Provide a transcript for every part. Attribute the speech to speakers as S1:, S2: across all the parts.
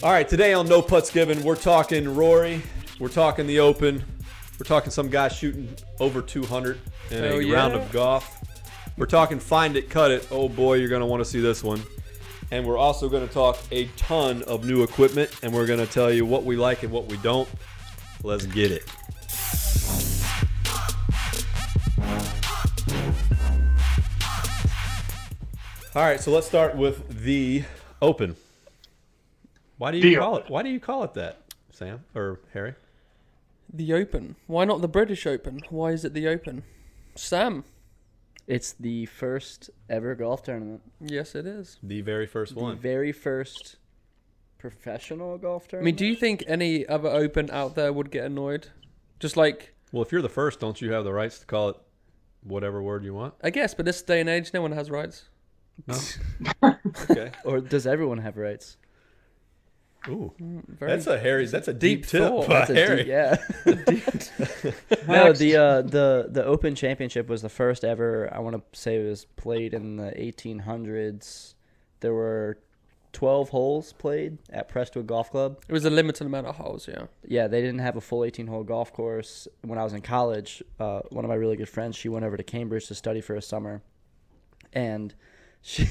S1: All right, today on No Putts Given, we're talking Rory, we're talking the Open, we're talking some guy shooting over 200 in a
S2: yeah.
S1: round of golf. We're talking Find It, Cut It. Oh boy, you're going to want to see this one. And we're also going to talk a ton of new equipment, and we're going to tell you what we like and what we don't. Let's get it. All right, so let's start with the Open. Why do you
S3: The
S1: call it? Why do you call it that, Sam or Harry?
S2: The Open. Why not the British Open? Why is it the Open? Sam.
S4: It's the first ever golf tournament.
S2: Yes, it is.
S1: The very first
S4: The
S1: one.
S4: very first professional golf tournament.
S2: I
S4: tournament.
S2: mean, do you think any other Open out there would get annoyed? Just like,
S1: Well, if you're the first, don't you have the rights to call it whatever word you want?
S2: I guess, but this day and age, no one has rights.
S1: No. okay.
S4: or does everyone have rights?
S1: Ooh,
S2: Very
S1: that's a Harry. That's a deep,
S2: deep
S1: tip
S2: thought.
S1: by
S4: That's a
S1: Harry.
S4: deep- yeah. no, the uh, the the Open Championship was the first ever. I want to say it was played in the 1800s. There were 12 holes played at Prestwick Golf Club.
S2: It was a limited amount of holes, yeah.
S4: Yeah, they didn't have a full 18 hole golf course. When I was in college, uh, one of my really good friends, she went over to Cambridge to study for a summer. And she,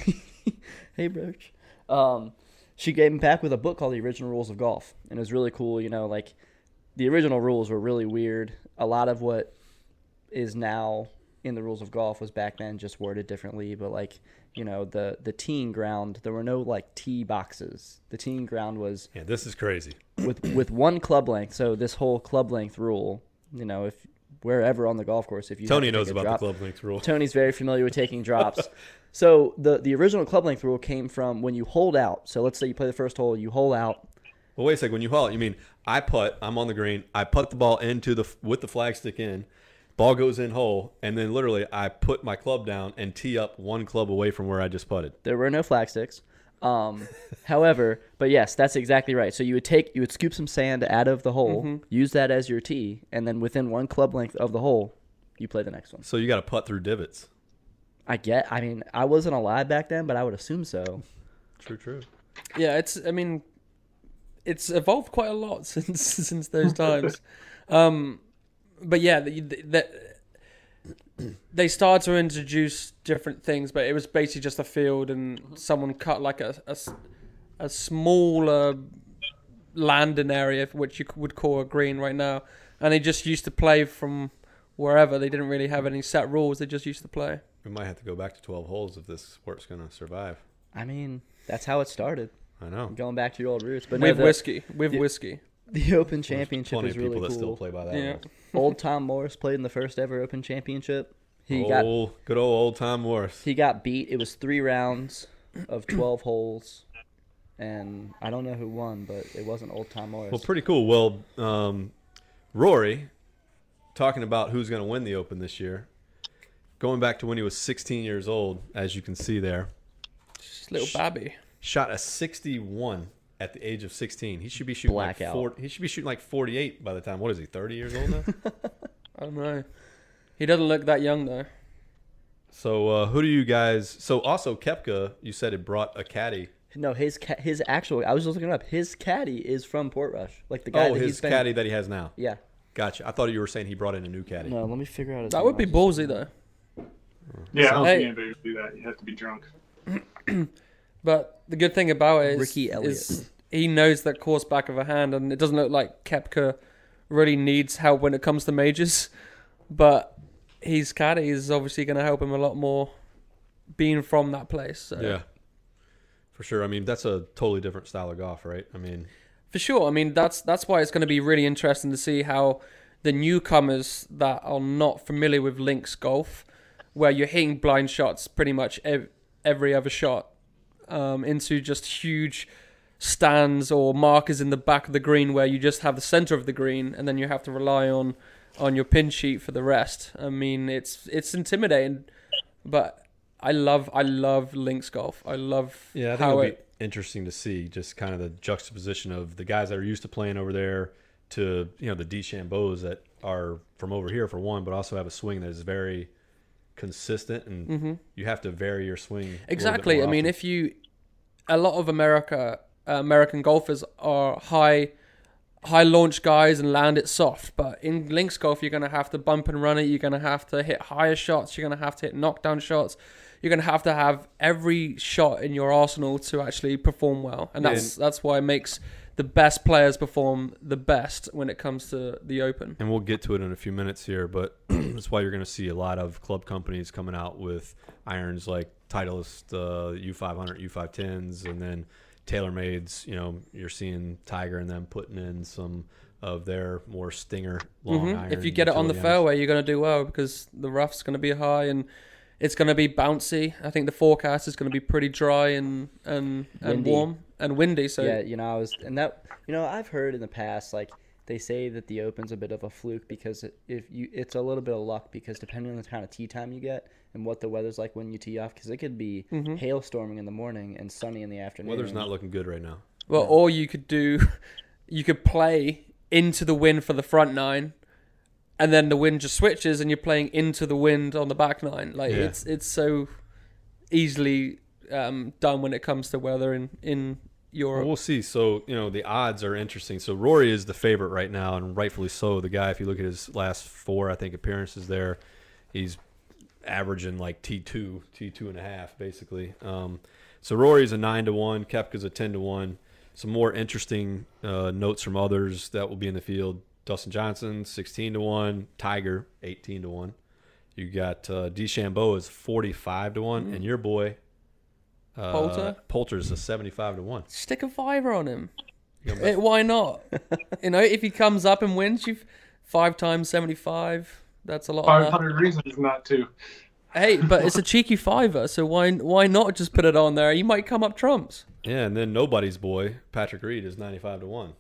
S4: hey, Broach, um, she came back with a book called The Original Rules of Golf. And it was really cool. You know, like the original rules were really weird. A lot of what is now in the rules of golf was back then just worded differently. But like, you know, the, the teeing ground, there were no like tee boxes. The teeing ground was
S1: Yeah, this is crazy.
S4: with with one club length. So this whole club length rule, you know, if wherever on the golf course, if you
S1: Tony
S4: to
S1: knows about
S4: drop-
S1: the club length rule.
S4: Tony's very familiar with taking drops. so the the original club length rule came from when you hold out. So let's say you play the first hole, you hold out.
S1: Well, wait a second. When you haul it, you mean I putt? I'm on the green. I put the ball into the with the flagstick in. Ball goes in hole, and then literally I put my club down and tee up one club away from where I just putted.
S4: There were no flag sticks. Um, however, but yes, that's exactly right. So you would take you would scoop some sand out of the hole, use that as your tee, and then within one club length of the hole, you play the next one.
S1: So you got to putt through divots.
S4: I get. I mean, I wasn't alive back then, but I would assume so.
S1: True, true.
S2: Yeah, it's, I mean, it's evolved quite a lot since since those times. um, but yeah, the, the, they started to introduce different things, but it was basically just a field and mm-hmm. someone cut like a a smaller landing area, which you would call a green right now, and they just used to play from wherever. They didn't really have any set rules. They just used to play.
S1: We might have to go back to 12 holes if this sport's going to survive.
S4: I mean, that's how it started.
S1: I know.
S4: Going back to your old roots, but no,
S2: with
S4: the,
S2: whiskey, with
S4: the-
S2: whiskey.
S4: The Open Championship is
S1: of people
S4: really
S1: that still play by that.
S2: Yeah.
S4: Old Tom Morris played in the first ever Open Championship. He got
S1: good old old Tom Morris.
S4: he got beat. It was three rounds of twelve holes, and I don't know who won, but it wasn't Old Tom Morris.
S1: Well, pretty cool. Well, um, Rory, talking about who's going to win the Open this year, going back to when he was 16 years old, as you can see there,
S2: Just little Bobby
S1: shot a 61 at the age of 16. He should be shooting like
S4: Blackout.
S1: 40, He should be shooting like 48 by the time. What is he? 30 years old now.
S2: I don't know. He doesn't look that young though.
S1: so uh, who do you guys? So also Koepka, you said it brought a caddy.
S4: no, his ca- his actual. I was just looking it up. His caddy is from Portrush, like the guy
S1: Oh,
S4: that
S1: his
S4: he's been.
S1: caddy that he has now.
S4: Yeah.
S1: Gotcha. I thought you were saying he brought in a new caddy.
S4: No, let me figure out. His
S2: That would be ballsy though.
S3: Yeah, I don't
S2: Hey.
S3: think anybody would do that. You have to be drunk.
S2: But the good thing about it is,
S4: Ricky Elliott.
S2: is he knows that course back of a hand, and it doesn't look like Koepka really needs help when it comes to majors. But his caddy is obviously going to help him a lot more, being from that place. So.
S1: Yeah. For sure. I mean, that's a totally different style of golf, right? I mean,
S2: For sure. I mean, that's that's why it's going to be really interesting to see how the newcomers that are not familiar with links golf, where you're hitting blind shots pretty much ev- every other shot um, into just huge stands or markers in the back of the green, where you just have the center of the green, and then you have to rely on on your pin sheet for the rest. I mean, it's it's intimidating, but I love I love links golf. I love
S1: Yeah, I think
S2: how
S1: it'll
S2: it.
S1: be interesting to see just kind of the juxtaposition of the guys that are used to playing over there to you know the DeChambeaus that are from over here for one, but also have a swing that is very consistent and you have to vary your swing. a little bit
S2: Mm-hmm. Exactly. I mean, if you, a lot of America uh, American golfers are high high launch guys and land it soft. But in links golf, you're going to have to bump and run it. You're going to have to hit higher shots. You're going to have to hit knockdown shots. You're going to have to have every shot in your arsenal to actually perform well, and that's that's why it makes the best players perform the best when it comes to the Open.
S1: and we'll get to it in a few minutes here, but that's why you're going to see a lot of club companies coming out with irons like Titleist uh, U500, U510s, and then TaylorMade's. You know, you're seeing Tiger and them putting in some of their more stinger long
S2: Mhm.
S1: iron.
S2: If you get it on the
S1: irons.
S2: fairway, you're going to do well because the rough's going to be high and it's going to be bouncy. I think the forecast is going to be pretty dry and and, and
S4: Windy.
S2: warm and windy. So
S4: yeah, you know, I was, and that, you know, I've heard in the past, like they say that the Open's a bit of a fluke because it- if you, it's a little bit of luck because depending on the kind of tee time you get and what the weather's like when you tee off, because it could be
S2: Mm-hmm.
S4: hailstorming in the morning and sunny in the afternoon.
S1: Weather's not looking good right now.
S2: well, or you could do, you could play into the wind for the front nine. And then the wind just switches, and you're playing into the wind on the back nine. Like
S1: Yeah.
S2: it's it's so easily um, done when it comes to weather in in Europe.
S1: Well, we'll see. So, you know, the odds are interesting. So, Rory is the favorite right now, and rightfully so. The guy, if you look at his last four, I think, appearances there, he's averaging like T2, T2 and a half, basically. Um, so, Rory's a 9 to 1, Koepka's a 10 to 1. Some more interesting uh, notes from others that will be in the field Dustin Johnson, 16 to 1, Tiger, 18 to 1. You got uh, DeChambeau is 45 to 1, and your boy, uh,
S2: Poulter?
S1: Poulter's a 75 to 1.
S2: Stick a fiver on him.
S1: You gonna bet-
S2: Eh, why not? you know, if he comes up and wins you five times seventy five, that's a lot.
S3: Five
S2: Of
S3: hundred reasons not to.
S2: Hey, but it's a cheeky fiver, so why why not just put it on there? You might come up trumps.
S1: Yeah, and then nobody's boy, Patrick Reed, is 95 to 1.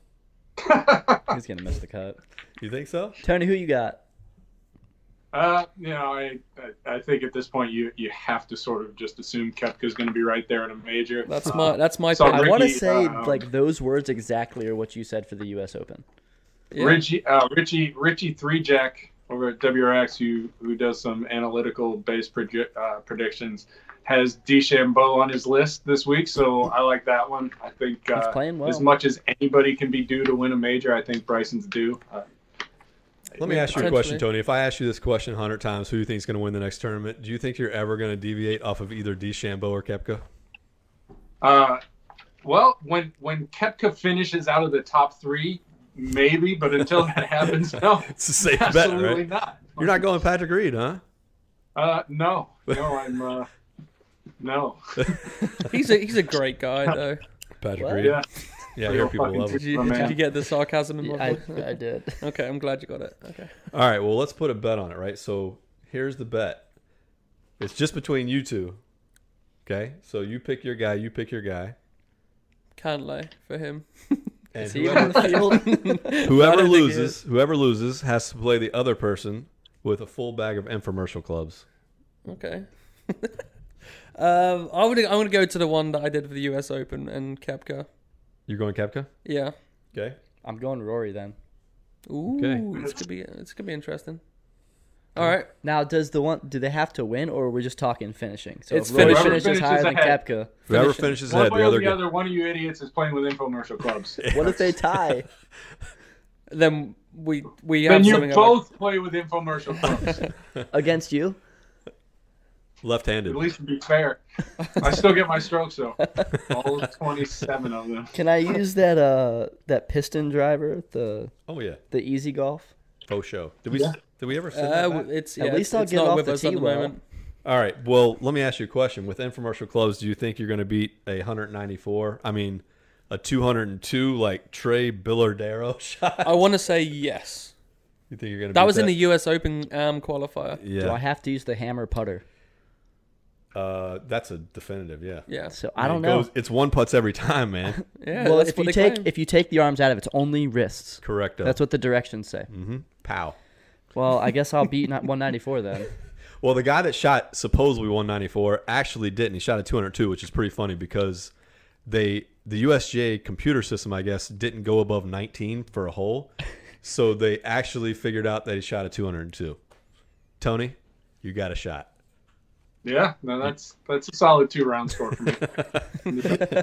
S4: He's gonna miss the cut.
S1: You think so?
S4: Tony, who you got?
S3: Uh, you know, I, I I think at this point you you have to sort of just assume Koepka's going to be right there in a major.
S2: That's
S3: Uh,
S2: my that's my
S3: so
S2: pick.
S4: I want to say
S3: um,
S4: like those words exactly are what you said for the U.S. Open.
S2: Yeah.
S3: Richie uh, Richie Richie Three Jack over at WRX who who does some analytical based proje- uh, predictions has DeChambeau on his list this week, so I like that one. I think
S4: He's
S3: uh,
S4: playing well.
S3: as much as anybody can be due to win a major, I think Bryson's due. Uh,
S1: Let me ask you a question. Tony. If I ask you this question 100 times, who do you think is going to win the next tournament? Do you think you're ever going to deviate off of either DeChambeau or Koepka?
S3: Uh, well, when when Koepka finishes out of the top three, maybe, but until that happens, no,
S1: It's a safe bet,
S3: absolutely
S1: right?
S3: not.
S1: You're not going Patrick Reed, huh?
S3: Uh, no, no, I'm uh, no.
S2: He's a he's a great guy though.
S1: Patrick
S4: What?
S1: Reed.
S3: Yeah,
S1: Yeah, I hear people love
S2: Did
S1: it.
S2: you
S3: My
S2: did
S3: man.
S2: you get the sarcasm in
S4: Yeah,
S2: my
S4: I,
S2: voice?
S4: I did.
S2: Okay, I'm glad you got it. Okay.
S1: All right, well, let's put a bet on it, right? So here's the bet. It's just between you two. Okay? So you pick your guy, you pick your guy.
S2: Can't lay for him.
S1: And
S4: Is he even on
S1: whoever,
S4: the field?
S2: I
S1: whoever
S2: don't think he
S1: loses, whoever loses has to play the other person with a full bag of infomercial clubs.
S2: Okay. Um, I would I'm gonna go to the one that I did for the U.S. Open and Koepka.
S1: You're going Koepka?
S2: Yeah.
S1: Okay.
S4: I'm going Rory then.
S2: Ooh,
S1: Okay.
S2: it's gonna be it's gonna be interesting. All right.
S4: Now, does the one? Do they have to win, or we're just talking finishing? So
S2: It's
S4: if Rory
S2: finishing.
S4: finishes
S3: Whoever
S4: higher than
S3: finishes.
S4: Koepka.
S1: Whoever
S2: Finish
S1: finishes
S3: one
S1: ahead, the other
S3: the other, one of you idiots is playing with infomercial clubs.
S4: What if they tie?
S2: Then we we
S3: then
S2: have
S3: you
S2: something.
S3: both play with infomercial clubs.
S4: against you?
S1: Left-handed.
S3: At least to be fair, I still get my strokes though. All twenty-seven of them.
S4: Can I use that uh that piston driver, the
S1: Oh yeah,
S4: the Easy Golf?
S1: faux show. Did we?
S3: Yeah.
S1: Did we ever? Sit
S2: Uh,
S1: that
S2: w-
S1: back?
S2: it's
S4: At least
S2: it's,
S4: I'll
S2: it's
S4: get
S2: not
S4: off
S2: with
S4: the tee
S2: the
S4: well.
S2: moment.
S1: All right. Well, let me ask you a question. With infomercial clubs, do you think you're going to beat a 194? I mean, a 202 like Trey Billardero shot?
S2: I want to say yes.
S1: You think you're going to?
S2: That was in the U.S. Open um, qualifier.
S1: Yeah.
S4: Do I have to use the hammer putter?
S1: Uh, that's a definitive. Yeah.
S2: Yeah.
S4: So I don't
S1: it
S4: know.
S1: goes- it's one putts every time, man.
S2: Yeah.
S4: well,
S2: that's
S4: if
S2: what
S4: you
S2: they
S4: take
S2: claim.
S4: if you take the arms out of it, it's only wrists.
S1: Correct.
S4: That's what the directions say.
S1: Mm-hmm. Pow.
S4: Well, I guess I'll beat not 194 then.
S1: Well, the guy that shot supposedly 194 actually didn't. He shot a 202, which is pretty funny because they the USGA computer system, I guess, didn't go above 19 for a hole, so they actually figured out that he shot a 202. Tony, you got a shot.
S3: Yeah, no, that's that's a solid two-round score for me.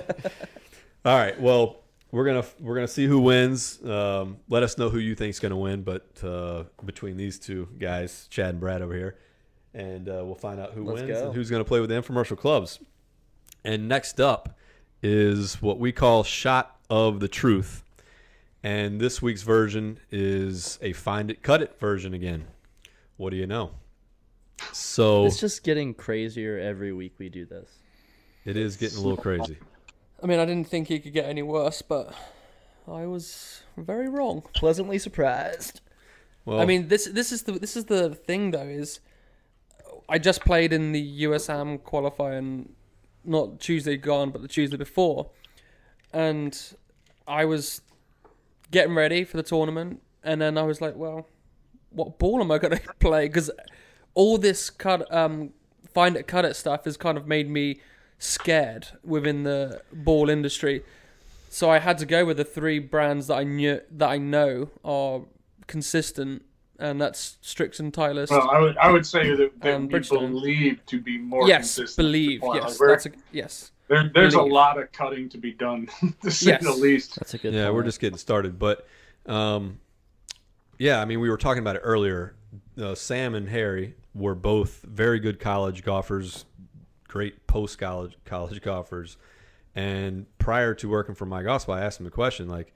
S1: All right. Well, we're gonna we're gonna see who wins. Um, let us know who you think's gonna win. But uh, between these two guys, Chad and Brad over here, and uh, we'll find out who
S4: Let's
S1: wins
S4: go.
S1: and who's gonna play with the infomercial clubs. And next up is what we call shot of the truth. And this week's version is a find it cut it version again. What do you know? So
S4: It's just getting crazier every week we do this.
S1: it is getting a little crazy.
S2: I mean, I didn't think he could get any worse, but I was very wrong.
S4: Pleasantly surprised.
S1: Well,
S2: I mean, this this is the this is the thing though is I just played in the USAM qualifying, not Tuesday gone, but the Tuesday before, and I was getting ready for the tournament, and then I was like, well, what ball am I going to play? Because all this cut um find it cut it stuff has kind of made me scared within the ball industry. So I had to go with the three brands that I knew that I know are consistent, and that's Strix and Titleist.
S3: Well, I would I would say that, that
S2: Um,
S3: we
S2: Bridgestone.
S3: believe to be more
S2: yes,
S3: consistent.
S2: believe. Yes,
S3: we're-
S2: that's a, yes.
S3: there, there's
S2: believe.
S3: a lot of cutting to be done, to say
S2: Yes.
S3: the least.
S4: That's a good
S1: yeah, we're just getting started. But um, yeah, I mean, we were talking about it earlier. Uh, Sam and Harry were both very good college golfers, great post college college golfers. And prior to working for MyGolfSpy, I asked him the question like,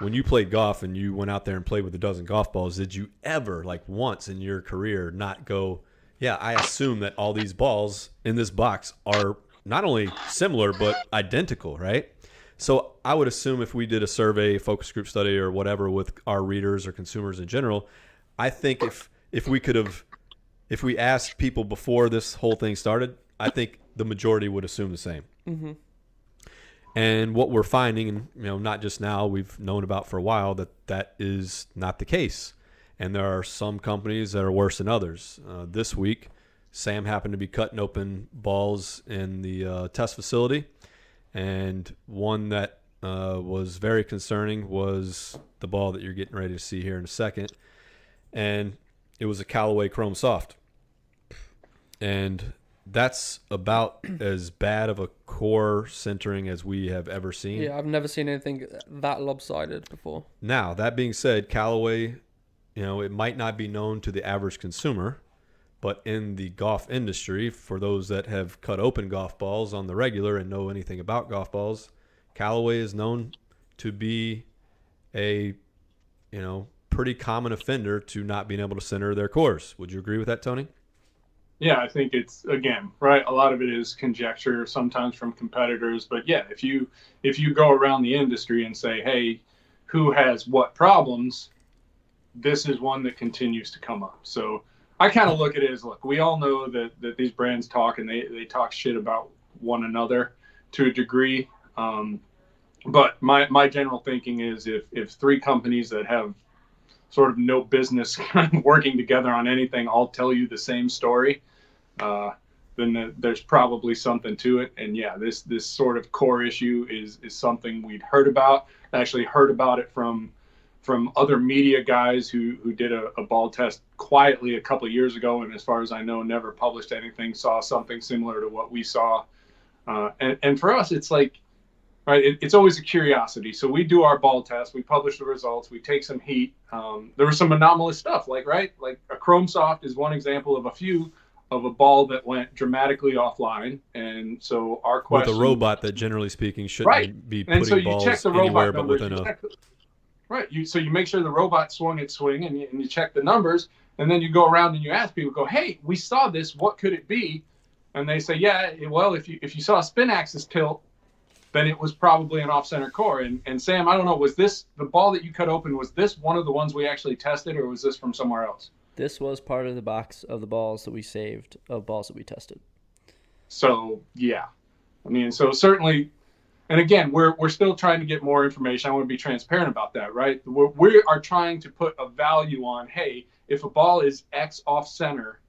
S1: when you played golf and you went out there and played with a dozen golf balls, did you ever, like once in your career, not go, yeah, I assume that all these balls in this box are not only similar, but identical, right? So I would assume if we did a survey, focus group study, or whatever with our readers or consumers in general, I think if if we could have, if we asked people before this whole thing started, I think the majority would assume the same.
S2: hmm
S1: And what we're finding, and you know, not just now, we've known about for a while that that is not the case. And there are some companies that are worse than others. Uh, this week, Sam happened to be cutting open balls in the uh, test facility, and one that uh, was very concerning was the ball that you're getting ready to see here in a second, and it was a Callaway Chrome Soft, and that's about as bad of a core centering as we have ever seen.
S2: Yeah, I've never seen anything that lopsided before.
S1: Now, that being said, Callaway, you know, it might not be known to the average consumer, but in the golf industry, for those that have cut open golf balls on the regular and know anything about golf balls, Callaway is known to be a, you know, pretty common offender to not being able to center their cores. Would you agree with that, Tony?
S3: Yeah, I think it's again right. A lot of it is conjecture, sometimes from competitors. But yeah, if you if you go around the industry and say, hey, who has what problems, this is one that continues to come up. So I kind of look at it as look, we all know that that these brands talk and they they talk shit about one another to a degree. Um, but my my general thinking is if if three companies that have sort of no business working together on anything all tell you the same story, uh, then the, there's probably something to it. And yeah, this this sort of core issue is is something we'd heard about. Actually heard about it from from other media guys who who did a, a ball test quietly a couple of years ago, and as far as I know, never published anything. Saw something similar to what we saw. Uh, and, and for us, it's like right it, it's always a curiosity. So we do our ball test we publish the results we take some heat. Um, there was some anomalous stuff like right like a chrome soft is one example of a few of a ball that went dramatically offline. And so our
S1: With
S3: question
S1: a robot that, generally speaking, shouldn't
S3: Right.
S1: be
S3: and
S1: putting
S3: so you
S1: balls
S3: check the
S1: anywhere
S3: robot
S1: but
S3: numbers.
S1: within
S3: you
S1: a.
S3: right you so you make sure the robot swung its swing and you, and you check the numbers. And then you go around and you ask people go hey we saw this. What could it be? And they say yeah well if you if you saw a spin axis tilt then it was probably an off-center core. And, and Sam, I don't know, was this the ball that you cut open? Was this one of the ones we actually tested, or was this from somewhere else?
S4: This was part of the box of the balls that we saved of balls that we tested.
S3: So yeah, I mean, so certainly, and again, we're we're still trying to get more information. I want to be transparent about that, right? We're, we are trying to put a value on, hey, if a ball is X off center,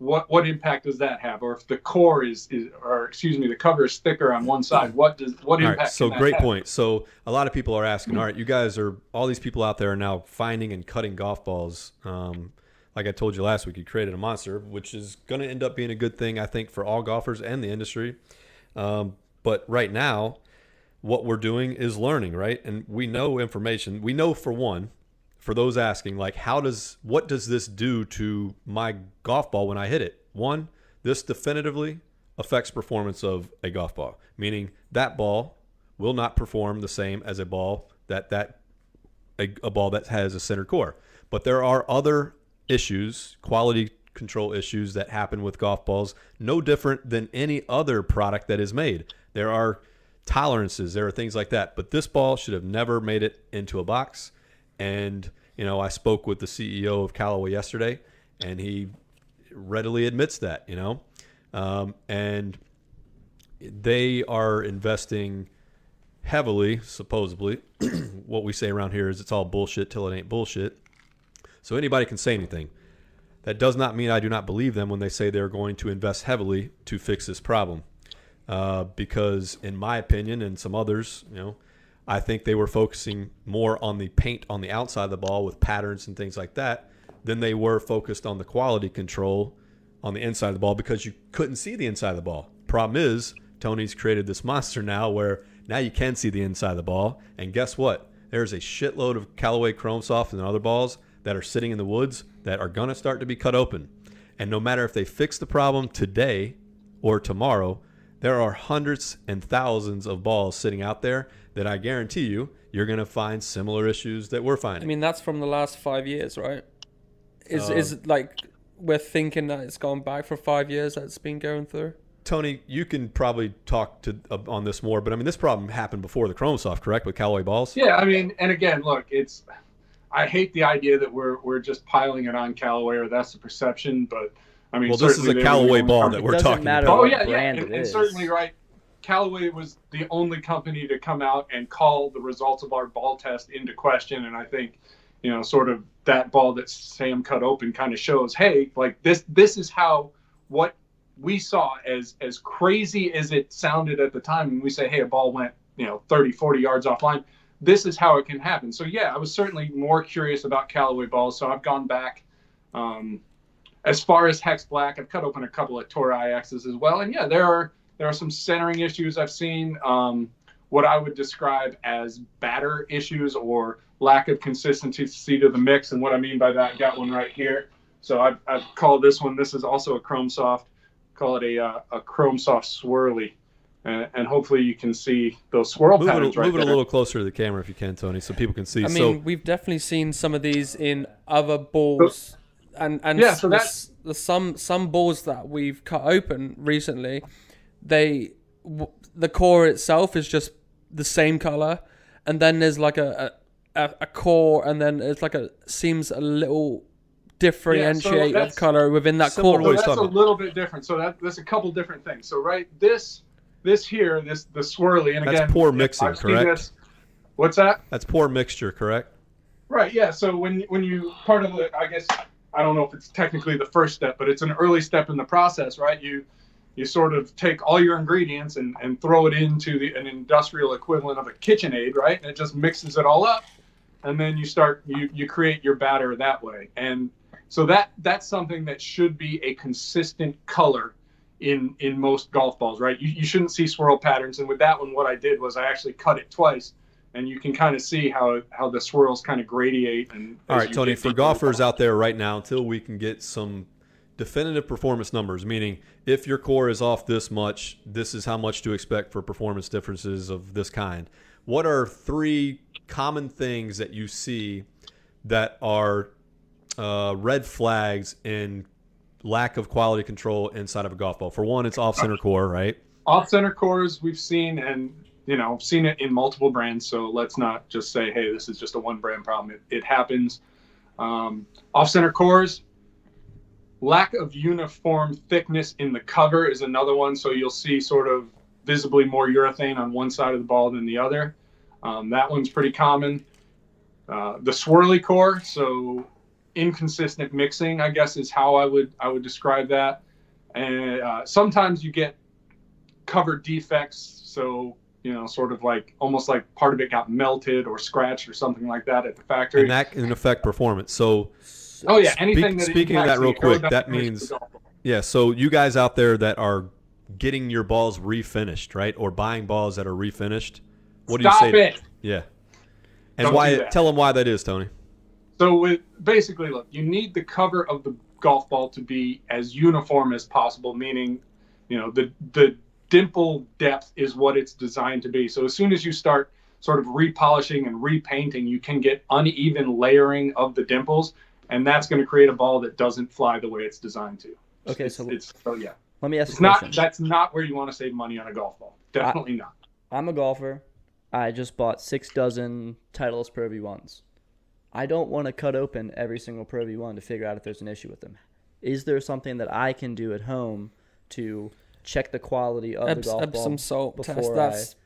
S3: what what impact does that have? Or if the core is is, or excuse me, the cover is thicker on one side, what does what
S1: All
S3: impact?
S1: right, so great
S3: have?
S1: point. So a lot of people are asking, all right, you guys are all these people out there are now finding and cutting golf balls. Um, like I told you last week, you created a monster, which is going to end up being a good thing, I think, for all golfers and the industry. Um, but right now, what we're doing is learning, right? And we know information. We know for one, for those asking, like how does what does this do to my golf ball when I hit it? One, this definitively affects performance of a golf ball, meaning that ball will not perform the same as a ball that that a, a ball that has a center core. But there are other issues, quality control issues that happen with golf balls, no different than any other product that is made. There are tolerances, there are things like that. But this ball should have never made it into a box. And, you know, I spoke with the CEO of Callaway yesterday, and he readily admits that, you know. Um, and they are investing heavily, supposedly. what we say around here is it's all bullshit till it ain't bullshit. So anybody can say anything. That does not mean I do not believe them when they say they're going to invest heavily to fix this problem. Uh, because, in my opinion, and some others, you know, I think they were focusing more on the paint on the outside of the ball with patterns and things like that than they were focused on the quality control on the inside of the ball because you couldn't see the inside of the ball. Problem is, Tony's created this monster now where now you can see the inside of the ball. And guess what? There's a shitload of Callaway Chrome Soft and other balls that are sitting in the woods that are going to start to be cut open. And no matter if they fix the problem today or tomorrow, there are hundreds and thousands of balls sitting out there that I guarantee you you're going to find similar issues that we're finding.
S2: I mean, that's from the last five years, right? Is
S1: Um,
S2: is it like we're thinking that it's gone back for five years that it's been going through?
S1: Tony, you can probably talk to uh, on this more, but I mean, this problem happened before the Chrome Soft, correct, with Callaway balls?
S3: Yeah, I mean, and again, look, it's. I hate the idea that we're we're just piling it on Callaway, or that's the perception. But I mean,
S1: Well, this is a
S3: they
S1: Callaway ball that we're talking about.
S3: Oh yeah, yeah,
S4: brand
S3: and, and certainly right. Callaway was the only company to come out and call the results of our ball test into question, and I think, you know, sort of that ball that Sam cut open kind of shows, hey, like this, this is how what we saw as as crazy as it sounded at the time, and we say, hey, a ball went, you know, 30, 40 yards offline. This is how it can happen. So yeah, I was certainly more curious about Callaway balls, so I've gone back. Um, as far as Hex Black, I've cut open a couple of Tour IXs as well, and yeah, there are there are some centering issues I've seen. Um, what I would describe as batter issues or lack of consistency to see to the mix, and what I mean by that, got one right here. So I've, I've called this one. This is also a Chrome Soft. Call it a uh, a Chrome Soft swirly, and, and hopefully you can see those swirl
S1: Move, it,
S3: patterns
S1: a-
S3: right
S1: move it a little closer to the camera if you can, Tony, so people can see.
S2: I mean,
S1: so
S2: we've definitely seen some of these in other balls, and and
S3: Yeah, so that's-
S2: the some some balls that we've cut open recently, they w- the core itself is just the same color, and then there's like a a, a- a core, and then it's like a seems a little differentiate of color within that
S1: Similar
S2: core.
S3: So that's a little bit different. So that there's a couple different things. So right, this this here, this the swirly, and
S1: That's
S3: again,
S1: poor mixing,
S3: I've
S1: correct?
S3: this- What's that?
S1: that's poor mixture, correct?
S3: Right. Yeah. So when when you part of the, I guess I don't know if it's technically the first step, but it's an early step in the process, right? You you sort of take all your ingredients and, and throw it into the an industrial equivalent of a KitchenAid, right? And it just mixes it all up, and then you start you you create your batter that way. And so that that's something that should be a consistent color in in most golf balls, right? You, you shouldn't see swirl patterns. And with that one, what I did was I actually cut it twice, and you can kind of see how how the swirls kind of gradiate. And
S1: All right, Tony, for golfers out there right now, until we can get some definitive performance numbers, meaning if your core is off this much, this is how much to expect for performance differences of this kind. What are three common things that you see that are uh, red flags in lack of quality control inside of a golf ball? For one, it's off center core, right?
S3: off center cores we've seen and you know seen it in multiple brands so let's not just say hey this is just a one brand problem it, it happens um, off center cores lack of uniform thickness in the cover is another one so you'll see sort of visibly more urethane on one side of the ball than the other. Um, that one's pretty common. Uh, the swirly core so inconsistent mixing i guess is how i would i would describe that. And uh, sometimes you get cover defects so you know sort of like almost like part of it got melted or scratched or something like that at the factory.
S1: And that can affect performance. So
S3: oh yeah anything that
S1: speaking of that real quick, that means-
S3: the golf ball.
S1: Yeah, so you guys out there that are getting your balls refinished, right? Or buying balls that are refinished, What do you say?
S3: it.
S1: Yeah. And
S3: Don't
S1: why? Tell them why that is, Tony.
S3: So with basically, look, you need the cover of the golf ball to be as uniform as possible, meaning, you know, the the dimple depth is what it's designed to be. So as soon as you start sort of repolishing and repainting, you can get uneven layering of the dimples, and that's going to create a ball that doesn't fly the way it's designed to.
S4: Okay,
S3: it's,
S4: so-
S3: it's so oh, yeah,
S4: Let me ask
S3: it's
S4: a
S3: not
S4: question.
S3: that's not where you want to save money on a golf ball. Definitely not.
S4: I'm a golfer. I just bought six dozen Titleist Pro V1s. I don't want to cut open every single Pro V1 to figure out if there's an issue with them. Is there something that I can do at home to check the quality of the
S2: Eps-
S4: golf
S2: Epsom
S4: ball?
S2: salt test.
S4: before
S2: That's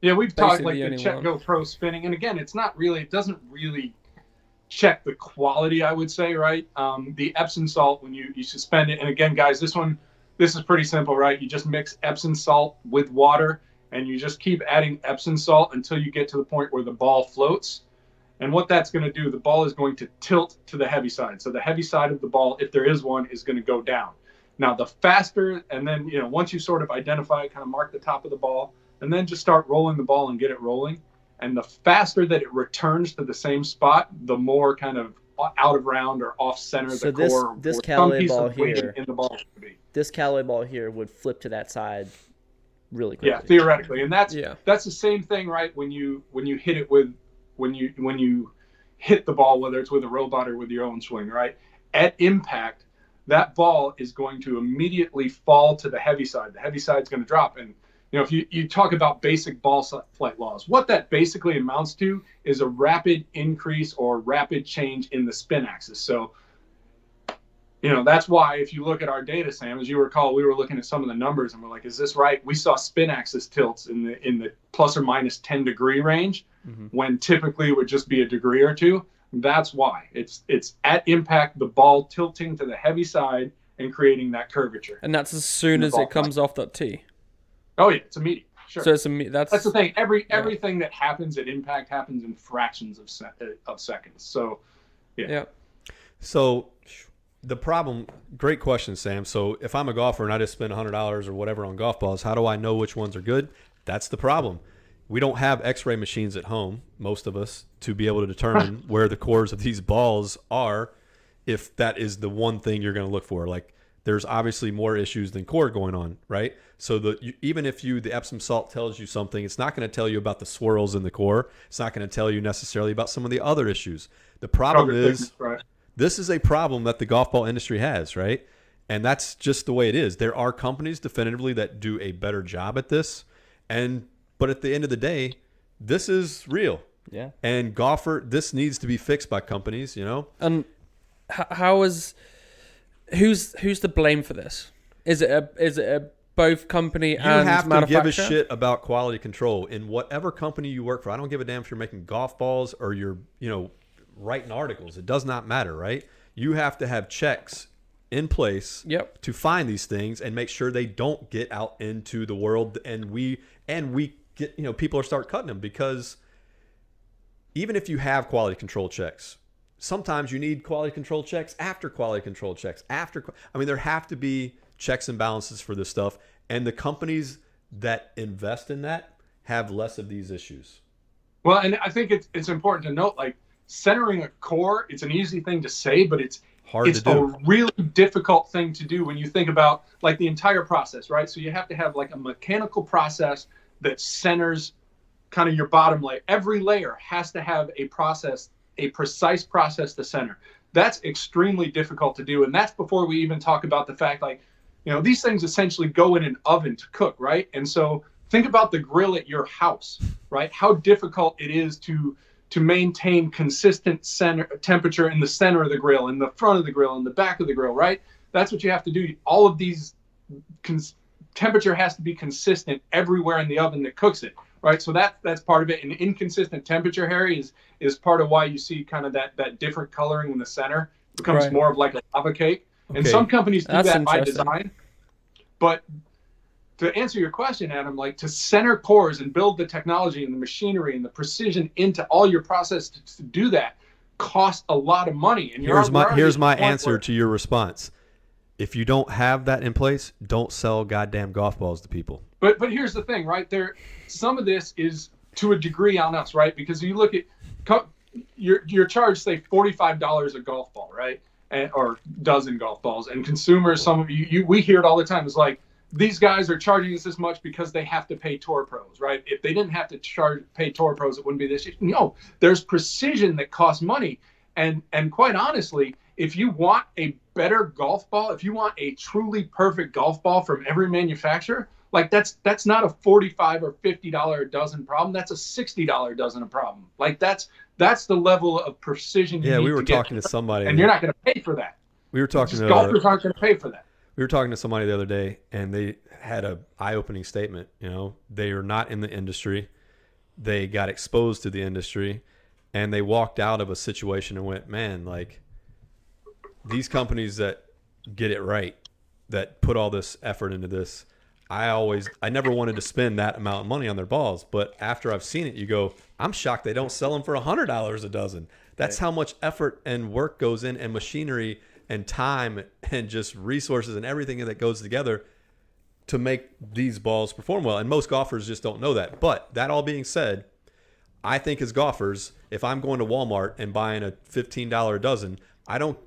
S3: Yeah, we've talked like
S2: the
S3: the
S2: only
S3: Check. Go Pro spinning, and again, it's not really, it doesn't really check the quality. I would say, right? Um, the Epsom salt when you you suspend it, and again, guys, this one, this is pretty simple, right? You just mix Epsom salt with water, and you just keep adding Epsom salt until you get to the point where the ball floats. And what that's going to do, the ball is going to tilt to the heavy side. So the heavy side of the ball, if there is one, is going to go down. Now, the faster, and then, you know, once you sort of identify kind of mark the top of the ball, and then just start rolling the ball and get it rolling. And the faster that it returns to the same spot, the more kind of out of round or off center
S4: So
S3: the
S4: this-
S3: core
S4: this
S3: or some
S4: Callaway
S3: piece
S4: ball
S3: of weight
S4: here-
S3: in the ball would be.
S4: This Callaway ball here would flip to that side really quickly.
S3: Yeah, theoretically, and that's
S2: Yeah.
S3: that's the same thing, right? When you when you hit it with when you when you hit the ball, whether it's with a robot or with your own swing, right? At impact, that ball is going to immediately fall to the heavy side. The heavy side's going to drop, and you know if you you talk about basic ball flight laws, what that basically amounts to is a rapid increase or rapid change in the spin axis. So you know that's why if you look at our data sam as you recall we were looking at some of the numbers and we're like is this right we saw spin axis tilts in the in the plus or minus 10 degree range
S4: Mhm.
S3: when typically it would just be a degree or two that's why it's it's at impact the ball tilting to the heavy side and creating that curvature
S2: and that's as soon as it comes off that tee.
S3: Oh yeah it's immediate sure
S2: So it's a me- that's
S3: that's the thing every
S2: Yeah.
S3: everything that happens at impact happens in fractions of se- uh, of seconds so
S2: yeah.
S1: So the problem, great question, Sam. So if I'm a golfer and I just spend $100 or whatever on golf balls, how do I know which ones are good? That's the problem. We don't have x-ray machines at home, most of us, to be able to determine where the cores of these balls are if that is the one thing you're going to look for. Like there's obviously more issues than core going on, right? So the you, even if you the Epsom salt tells you something, it's not going to tell you about the swirls in the core. It's not going to tell you necessarily about some of the other issues. The problem
S3: Cover
S1: is
S3: right
S1: this is a problem that the golf ball industry has, right? And that's just the way it is. There are companies definitively that do a better job at this. And but at the end of the day, this is real.
S4: Yeah.
S1: And golfer, this needs to be fixed by companies, you know?
S2: And h- how is who's who's to blame for this? Is it a is it a both company and
S1: You
S2: and
S1: have to give a shit about quality control in whatever company you work for. I don't give a damn if you're making golf balls or you're, you know, writing articles. It does not matter, right? You have to have checks in place
S2: Yep.
S1: to find these things and make sure they don't get out into the world and we and we get you know people are start cutting them because even if you have quality control checks sometimes you need quality control checks after quality control checks after i mean there have to be checks and balances for this stuff and the companies that invest in that have less of these issues
S3: Well, and I think it's it's important to note like centering a core. It's an easy thing to say, but it's
S1: hard
S3: it's
S1: to do
S3: a really difficult thing to do when you think about like the entire process, right? So you have to have like a mechanical process that centers kind of your bottom layer. Every layer has to have a process, a precise process to center. That's extremely difficult to do, and that's before we even talk about the fact like you know these things essentially go in an oven to cook, right? And so think about the grill at your house, right? How difficult it is to to maintain consistent center temperature in the center of the grill, in the front of the grill, in the back of the grill, right? That's what you have to do. All of these cons- temperature has to be consistent everywhere in the oven that cooks it, right? So that that's part of it. And inconsistent temperature, Harry, is is part of why you see kind of that that different coloring in the center. It becomes
S2: Right.
S3: more of like a lava cake. And some companies do
S2: That's
S3: that by design. But to answer your question, Adam, like to center cores and build the technology and the machinery and the precision into all your process to, to do that costs a lot of money. And
S1: here's my here's my answer
S3: where-
S1: to your response if you don't have that in place don't sell goddamn golf balls to people
S3: But but here's the thing, right? There, some of this is to a degree on us, right? Because you look at you're you're charged say forty five dollars a golf ball, right? And, or dozen golf balls, and consumers, some of you, you, we hear it all the time. It's like these guys are charging us this much because they have to pay tour pros, right? If they didn't have to charge pay tour pros, it wouldn't be this. No, there's precision that costs money, and and quite honestly, if you want a better golf ball, if you want a truly perfect golf ball from every manufacturer, like that's that's not a 45 or 50 dollar a dozen problem that's a 60 dollar dozen a problem. Like that's that's the level of precision you
S1: Yeah, we were
S3: to
S1: talking to somebody.
S3: and you're not going to pay for that.
S1: We were talking to
S3: golfers aren't going to pay for that.
S1: we were talking to somebody the other day and they had a eye-opening statement you know? They are not in the industry. They got exposed to the industry and they walked out of a situation and went man like these companies that get it right that put all this effort into this i always i never wanted to spend that amount of money on their balls. But after i've seen it you go i'm shocked they don't sell them for a hundred dollars a dozen. That's how much effort and work goes in and machinery and time and just resources and everything that goes together to make these balls perform well. And most golfers just don't know that. But that all being said I think as golfers, if I'm going to Walmart and buying a fifteen dollar a dozen, I don't.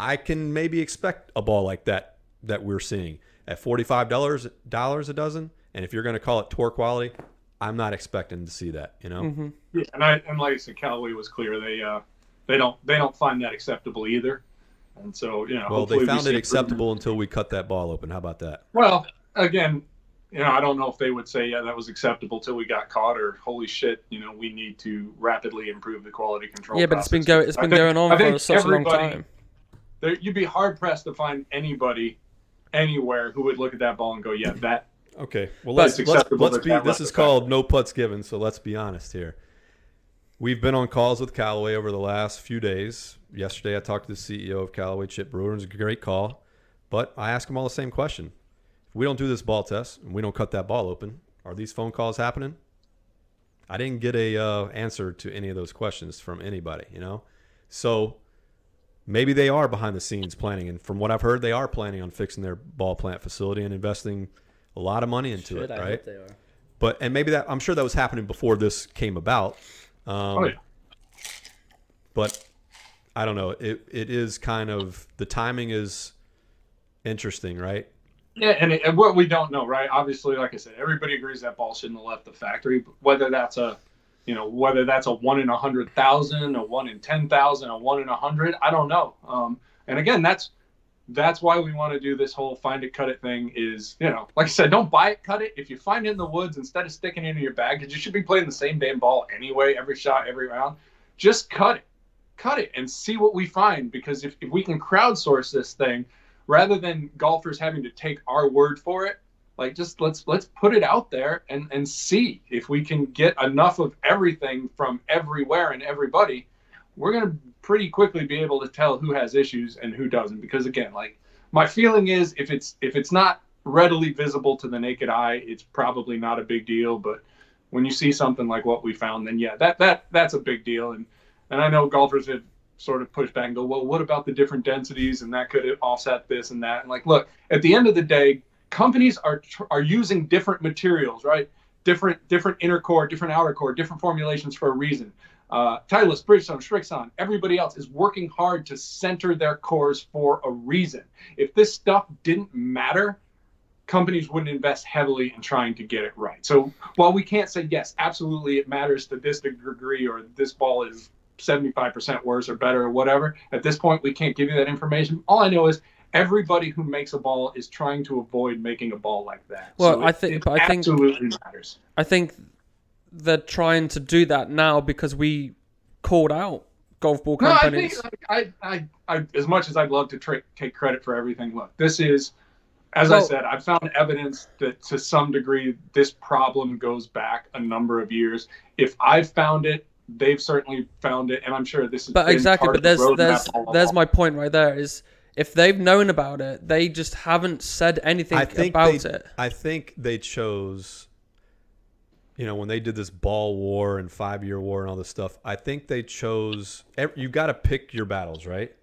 S1: I can maybe expect a ball like that that we're seeing at forty five dollars dollars a dozen. And if you're going to call it tour quality, I'm not expecting to see that. You know,
S3: yeah and i and like i said callaway was clear they uh they don't they don't find that acceptable either and so you know
S1: well they
S3: we
S1: found
S3: see
S1: it acceptable until we cut that ball open. How about that?
S3: Well, again, you know, I don't know if they would say, yeah, that was acceptable till we got caught, or holy shit, you know, we need to rapidly improve the quality control.
S2: Yeah, but it's been
S3: process.
S2: go it's
S3: I
S2: been
S3: think-
S2: going on for such a long time.
S3: There, you'd be hard pressed to find anybody anywhere who would look at that ball and go, yeah, that.
S1: Okay. Well, let's let's, let's be. This is called no putts given. So let's be honest here. We've been on calls with Callaway over the last few days. Yesterday, I talked to the CEO of Callaway, Chip Brewer. It was a great call, but I asked him all the same question: If we don't do this ball test and we don't cut that ball open, are these phone calls happening? I didn't get a uh, answer to any of those questions from anybody. You know, so maybe they are behind the scenes planning, and from what I've heard, they are planning on fixing their ball plant facility and investing a lot of money into
S4: Shit,
S1: it,
S4: I
S1: right?
S4: hope they are.
S1: But and maybe that I'm sure that was happening before this came about. Um,
S3: Oh yeah.
S1: But I don't know. It it is kind of the timing is interesting, right?
S3: Yeah, and, it, and what we don't know, right? Obviously, like I said, everybody agrees that ball shouldn't have left the factory. But whether that's a, you know, whether that's a one in a hundred thousand, a one in ten thousand, a one in a hundred, I don't know. Um, and again, that's that's why we want to do this whole find it, cut it thing. Is you know, like I said, don't buy it, cut it. If you find it in the woods, instead of sticking it in your bag, because you should be playing the same damn ball anyway, every shot, every round, just cut it, cut it, and see what we find. Because if, if we can crowdsource this thing rather than golfers having to take our word for it like just let's let's put it out there and and see if we can get enough of everything from everywhere and everybody. We're going to pretty quickly be able to tell who has issues and who doesn't because again like my feeling is if it's if it's not readily visible to the naked eye it's probably not a big deal. But when you see something like what we found then yeah that that that's a big deal. And and I know golfers have sort of push back and go, well, what about the different densities and that could offset this and that? And like, look, at the end of the day, companies are are using different materials, right? Different different inner core, different outer core, different formulations for a reason. Uh, Titleist, Bridgestone, Srixon, everybody else is working hard to center their cores for a reason. If this stuff didn't matter, companies wouldn't invest heavily in trying to get it right. So while we can't say yes, absolutely it matters to this degree or this ball is 75% worse or better or whatever. At this point, we can't give you that information. All I know is everybody who makes a ball is trying to avoid making a ball like that.
S2: Well,
S3: So
S2: I think- I think-
S3: absolutely matters.
S2: I think they're trying to do that now because we called out golf ball companies.
S3: No, I think I, I, I, as much as I'd love to tra- take credit for everything, look, this is, as I said, I've found evidence that to some degree this problem goes back a number of years. If I've found it, they've certainly found it, and I'm sure this is.
S2: but exactly, but there's there's there's my point right there. Is if they've known about it, they just haven't said anything
S1: I think
S2: about
S1: they,
S2: it.
S1: I think they chose. You know, when they did this ball war and five year war and all this stuff, I think they chose. You got to pick your battles, right?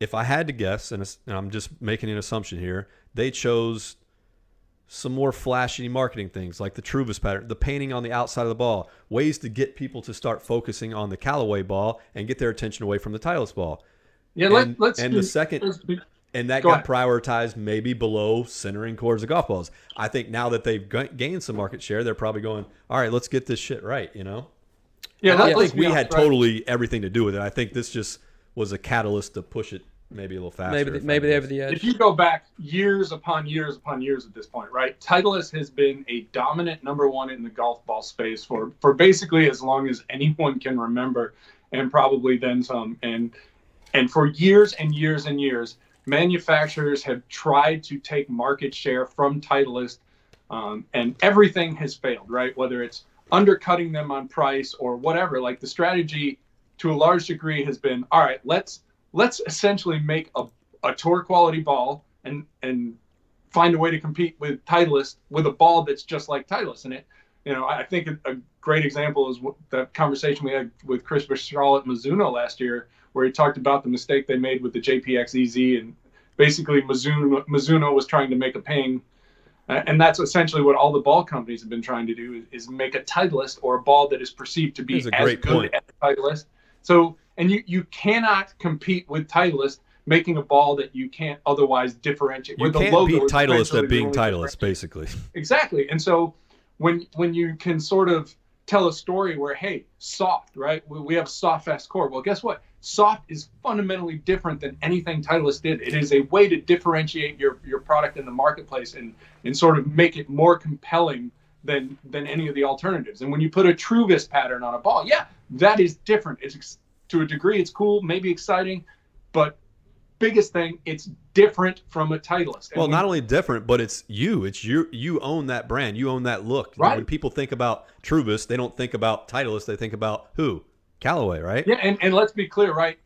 S1: If I had to guess, and it's- and I'm just making an assumption here, they chose some more flashy marketing things like the Truvis pattern, the painting on the outside of the ball, ways to get people to start focusing on the Callaway ball and get their attention away from the Titleist ball.
S3: Yeah,
S1: And-
S3: let, let's
S1: and
S3: be-
S1: the second-
S3: let's be-
S1: And that
S3: Go
S1: got
S3: ahead.
S1: prioritized maybe below centering cores of golf balls. I think now that they've ga- gained some market share, they're probably going, all right, let's get this shit right, you know?
S3: yeah,
S1: And I think we
S3: honest,
S1: had
S3: right?
S1: totally everything to do with it. I think this just was a catalyst to push it maybe a little faster.
S2: maybe
S1: if
S2: maybe
S1: I
S2: they're over the edge.
S3: If you go back years upon years upon years at this point, right? Titleist has been a dominant number one in the golf ball space for for basically as long as anyone can remember, and probably then some. And and for years and years and years, manufacturers have tried to take market share from Titleist, um, and everything has failed, right? Whether it's undercutting them on price or whatever. Like the strategy, to a large degree, has been all right. Let's let's essentially make a, a tour quality ball and and find a way to compete with Titleist with a ball that's just like Titleist. And it, you know, I think a, great example is the conversation we had with Chris Charlotte Mizuno last year, where he talked about the mistake they made with the JPX EZ, and basically Mizuno Mizuno was trying to make a ping. Uh, and that's essentially what all the ball companies have been trying to do is, is make a Titleist or a ball that is perceived to be
S1: a
S3: as
S1: great
S3: good
S1: point.
S3: as Titleist. So, and you you cannot compete with Titleist making a ball that you can't otherwise differentiate.
S1: You
S3: the
S1: can't
S3: logo
S1: beat Titleist at being Titleist, basically.
S3: Exactly. And so when when you can sort of tell a story where hey, soft, right? We, we have soft fast core. Well, guess what? Soft is fundamentally different than anything Titleist did. It is a way to differentiate your your product in the marketplace and and sort of make it more compelling than than any of the alternatives. And when you put a Truvis pattern on a ball, yeah, that is different. It's to a degree it's cool, maybe exciting, but biggest thing, it's different from a Titleist. And
S1: Well, not only different, but it's you. It's you. You own that brand. You own that look. You know,
S3: Right.
S1: when people think about Truvis, they don't think about Titleist. They think about who? Callaway, right?
S3: Yeah, and, and let's be clear, right?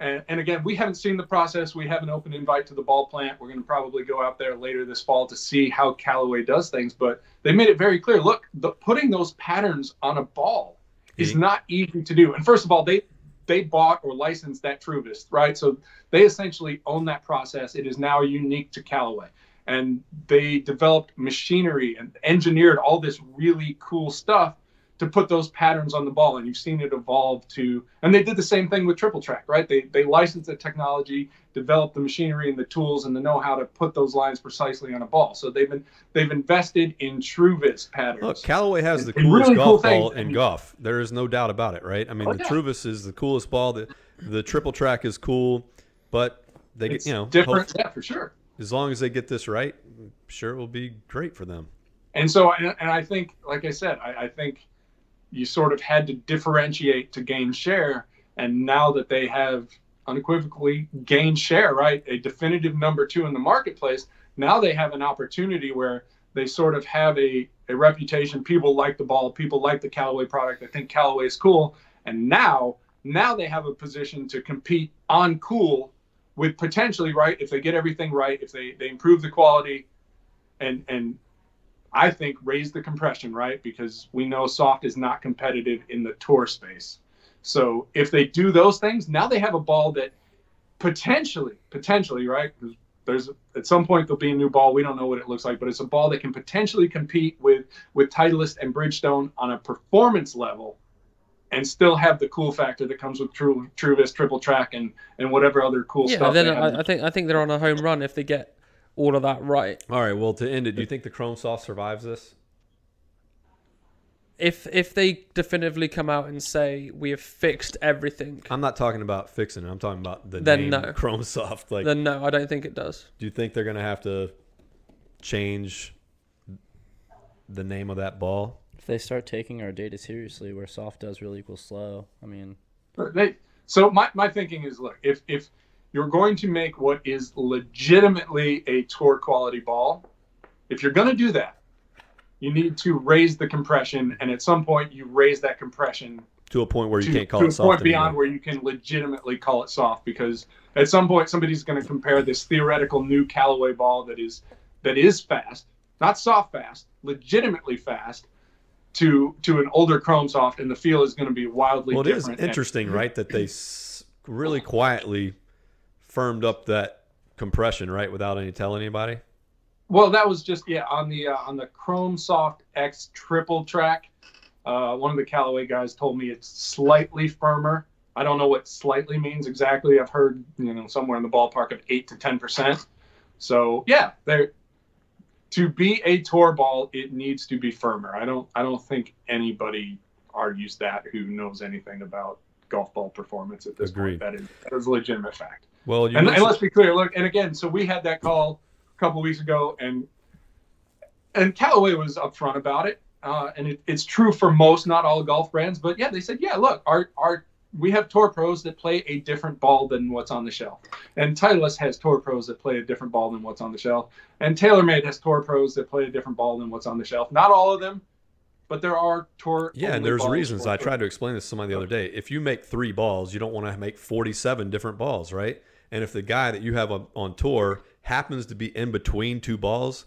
S3: And, and again, we haven't seen the process. We have an open invite to the ball plant. We're going to probably go out there later this fall to see how Callaway does things. But they made it very clear. Look, the, putting those patterns on a ball is
S1: Yeah.
S3: not easy to do. And first of all, they they bought or licensed that Truvis, right? So they essentially own that process. It is now unique to Callaway. And they developed machinery and engineered all this really cool stuff to put those patterns on the ball. And you've seen it evolve to, and they did the same thing with Triple Track, right? They, they licensed the technology, developed the machinery and the tools and the know-how to put those lines precisely on a ball. So they've been, they've invested in Truvis patterns.
S1: Look, Callaway has the
S3: And
S1: coolest
S3: really cool
S1: golf
S3: things.
S1: ball
S3: I
S1: in
S3: mean-
S1: golf. There is no doubt about it, right? I mean,
S3: Oh,
S1: the
S3: yeah.
S1: Truvis is the coolest ball. The the triple track is cool, but they get you know
S3: different. Yeah, for sure.
S1: as long as they get this right, I'm sure it will be great for them.
S3: And so, and, and I think, like I said, I, I think you sort of had to differentiate to gain share. And now that they have unequivocally gained share, right, a definitive number two in the marketplace, now they have an opportunity where they sort of have a, a reputation. People like the ball, people like the Callaway product. I think Callaway is cool. And now, now they have a position to compete on cool with potentially, right, if they get everything right, if they, they improve the quality and, and I think raise the compression, right? Because we know soft is not competitive in the tour space. So if they do those things, now they have a ball that potentially, potentially, right? There's at some point there'll be a new ball. We don't know what it looks like, but it's a ball that can potentially compete with with Titleist and Bridgestone on a performance level, and still have the cool factor that comes with True Truvis, Triple Track, and and whatever other cool
S2: Yeah,
S3: stuff.
S2: then
S3: they have.
S2: I, I think I think they're on a home run if they get all of that right.
S1: All right. Well, to end it, do you think the Chrome Soft survives this?
S2: If if they definitively come out and say we have fixed everything,
S1: I'm not talking about fixing it. I'm talking about the
S2: Then
S1: name
S2: no.
S1: Chrome Soft. Like,
S2: then no, I don't think it does.
S1: do you think they're gonna have to change the name of that ball?
S4: If they start taking our data seriously, where soft does really equal slow, I mean,
S3: They, so my, my thinking is look if if you're going to make what is legitimately a tour quality ball if you're going to do that you need to raise the compression and at some point you raise that compression
S1: To a point where you
S3: to,
S1: can't call it
S3: to
S1: it
S3: a
S1: soft
S3: point beyond
S1: anymore.
S3: where you can legitimately call it soft because at some point somebody's going to compare this theoretical new Callaway ball that is that is fast not soft fast legitimately fast to to an older chrome soft and the feel is going to be wildly
S1: Well, it is
S3: different And-
S1: interesting, right? That they s- really quietly firmed up that compression, right, without any telling anybody.
S3: Well, that was just yeah on the uh, on the Chrome Soft X triple track. Uh, one of the Callaway guys told me it's slightly firmer. I don't know what slightly means exactly. I've heard you know somewhere in the ballpark of eight to ten percent. So yeah, there to be a tour ball, it needs to be firmer. I don't I don't think anybody argues that who knows anything about golf ball performance at this
S1: Agreed.
S3: point. That is that is a legitimate fact.
S1: Well, you
S3: And, and let's be clear. Look, and again, so we had that call a couple weeks ago, and and Callaway was upfront about it. Uh, and it, it's true for most, not all golf brands, but yeah, they said, yeah, look, our our we have tour pros that play a different ball than what's on the shelf, and Titleist has tour pros that play a different ball than what's on the shelf, and TaylorMade has tour pros that play a different ball than what's on the shelf. Not all of them, but there are tour.
S1: Yeah, and there's reasons. I tried to explain this to somebody the other day. If you make three balls, you don't want to make 47 different balls, right? And if the guy that you have on, on tour happens to be in between two balls,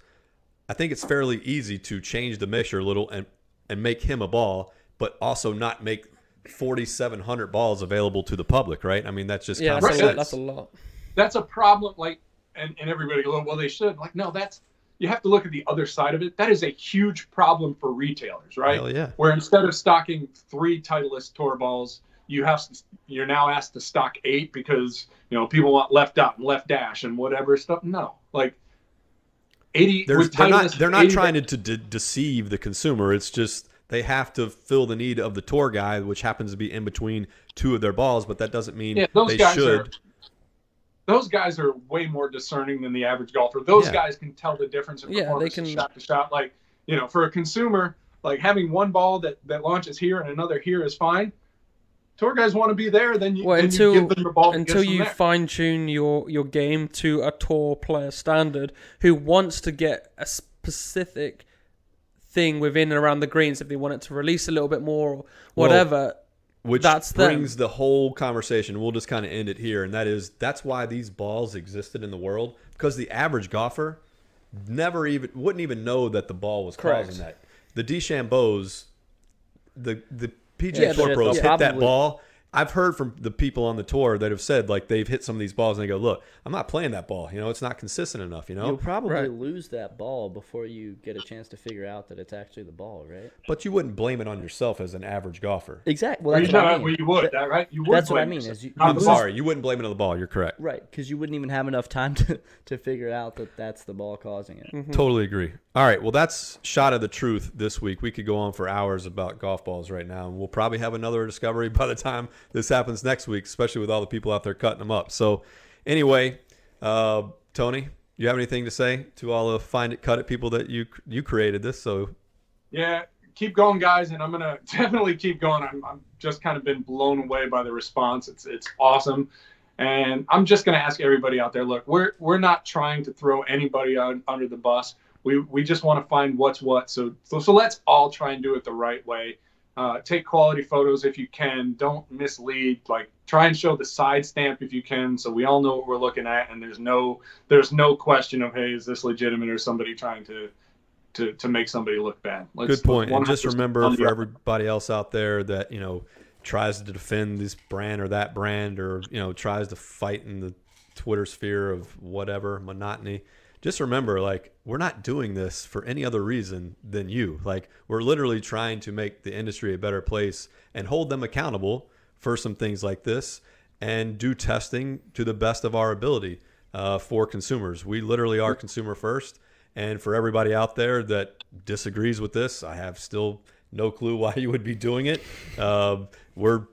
S1: I think it's fairly easy to change the mixture a little and and make him a ball, but also not make 4,700 balls available to the public, right? I mean, that's just
S2: Yeah, that's a, lot, that's a lot.
S3: that's a problem like and, and everybody go well they should like no that's you have to look at the other side of it that is a huge problem for retailers right
S1: Hell yeah.
S3: where instead of stocking three titleist tour balls you have you're now asked to stock eight because you know people want left out and left dash and whatever stuff no like 80
S1: There's,
S3: with
S1: they're not they're not trying to, to de- deceive the consumer. It's just they have to fill the need of the tour guy, which happens to be in between two of their balls. But that doesn't mean
S3: yeah those
S1: they
S3: guys
S1: should.
S3: are those guys are way more discerning than the average golfer. Those
S1: Yeah.
S3: guys can tell the difference in
S2: Yeah, they can-
S3: shot to shot. Like you know, for a consumer, like having one ball that that launches here and another here is fine. Tour guys want to be there, then you,
S2: Well,
S3: then
S2: until
S3: you give them the ball
S2: until you fine tune your your game to a tour player standard who wants to get a specific thing within and around the greens if they want it to release a little bit more or whatever.
S1: Which
S2: That's them.
S1: brings the whole conversation. We'll just kind of end it here, and that is that's why these balls existed in the world because the average golfer never even wouldn't even know that the ball was
S2: Correct.
S1: causing that. The DeChambeaus, the the PGA
S2: Yeah,
S4: but-
S1: pros hit that ball. I've heard from the people on the tour that have said like they've hit some of these balls and they go, "Look, I'm not playing that ball. You know, it's not consistent enough. You know."
S4: You'll probably
S2: Right.
S4: lose that ball before you get a chance to figure out that it's actually the ball, right?
S1: but you wouldn't blame it on yourself as an average golfer.
S4: Exactly. Well, that's
S3: you,
S4: what I mean.
S3: well, you would,
S4: That-
S3: that, right? You would.
S4: that's what I mean. Is you,
S1: I'm
S3: the
S1: sorry, you wouldn't blame it on the ball. You're correct.
S4: Right, because you wouldn't even have enough time to, to figure out that that's the ball causing it.
S2: Mm-hmm.
S1: Totally agree. All right. Well, that's shot of the truth this week. We could go on for hours about golf balls right now, and we'll probably have another discovery by the time this happens next week, especially with all the people out there cutting them up. So, anyway, uh, Tony, you have anything to say to all the find it, cut it people that you you created this? So,
S3: Yeah, keep going, guys, and I'm gonna definitely keep going. I'm, I'm just kind of been blown away by the response. It's it's awesome, and I'm just gonna ask everybody out there. Look, we're we're not trying to throw anybody out under the bus. We we just want to find what's what. So so so let's all try and do it the right way. Uh, take quality photos if you can. Don't mislead. Like try and show the side stamp if you can, so we all know what we're looking at, and there's no there's no question of hey, is this legitimate or somebody trying to to, to make somebody look bad. Let's,
S1: good point. And just remember for everybody else out there that you know tries to defend this brand or that brand, or you know tries to fight in the Twitter sphere of whatever monotony. Just remember, like we're not doing this for any other reason than you. Like we're literally trying to make the industry a better place and hold them accountable for some things like this, and do testing to the best of our ability uh, for consumers. We literally are consumer first. And for everybody out there that disagrees with this, I have still no clue why you would be doing it. Uh, we're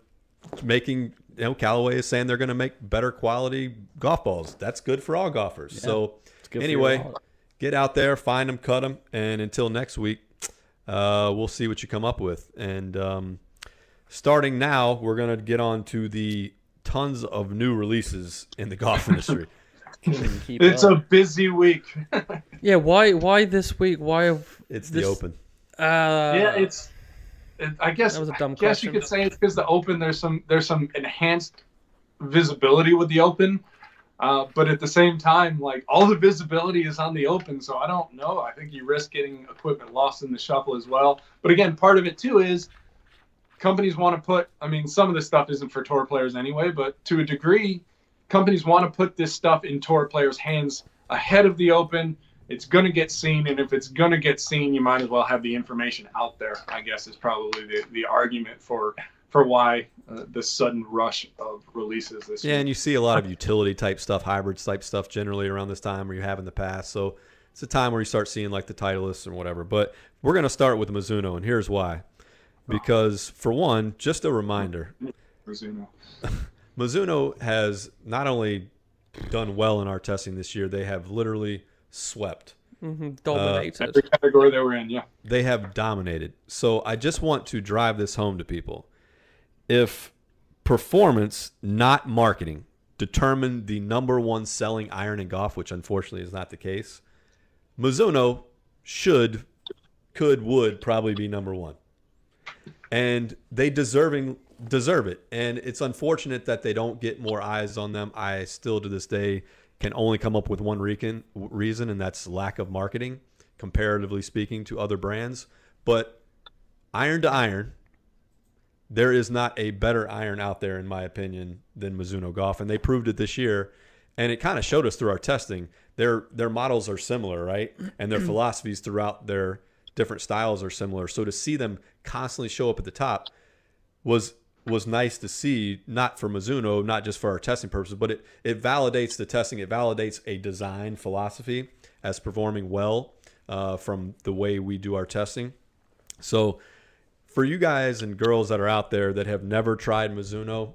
S1: making, you know, Callaway is saying they're going to make better quality golf balls. That's good for all golfers. so,
S4: good for your
S1: anyway, get out there, find them, cut them. And until next week, uh, we'll see what you come up with. And um, starting now, we're going to get on to the tons of new releases in the golf industry.
S4: Couldn't even keep
S3: It's
S4: up.
S3: a busy week.
S2: Yeah, why why this week? Why have
S1: It's
S2: this,
S1: the open.
S2: Uh,
S3: yeah, it's. It, I guess
S2: That was a dumb
S3: I guess you could say it's because the open there's some there's some enhanced visibility with the open, uh, but at the same time, like all the visibility is on the open, so I don't know. I think you risk getting equipment lost in the shuffle as well. But again, part of it too is companies want to put. I mean, some of this stuff isn't for tour players anyway, but to a degree, companies want to put this stuff in tour players' hands ahead of the open it's going to get seen, and if it's going to get seen, you might as well have the information out there. I guess is probably the, the argument for for why uh, the sudden rush of releases this year.
S1: Yeah,
S3: year.
S1: and you see a lot of utility type stuff, hybrid type stuff generally around this time where you have in the past. So it's a time where you start seeing like the Titleists and whatever. But we're going to start with Mizuno, and here's why. Because for one, just a reminder,
S3: Mizuno.
S1: Mizuno has not only done well in our testing this year, they have literally swept.
S2: hmm Dominated.
S3: Every category they were in, yeah.
S1: They have dominated. So I just want to drive this home to people. If performance, not marketing, determined the number one selling iron in golf, which unfortunately is not the case, Mizuno should, could, would probably be number one. And they deserving deserve it. And it's unfortunate that they don't get more eyes on them. I still to this day can only come up with one reason, reason and that's lack of marketing, comparatively speaking to other brands. But iron to iron, there is not a better iron out there, in my opinion, than Mizuno Golf, and they proved it this year. And it kind of showed us through our testing. Their their models are similar, right? And their philosophies throughout their different styles are similar. So to see them constantly show up at the top was was nice to see, not for Mizuno, not just for our testing purposes, but it, it validates the testing. It validates a design philosophy as performing well uh, from the way we do our testing. So for you guys and girls that are out there that have never tried Mizuno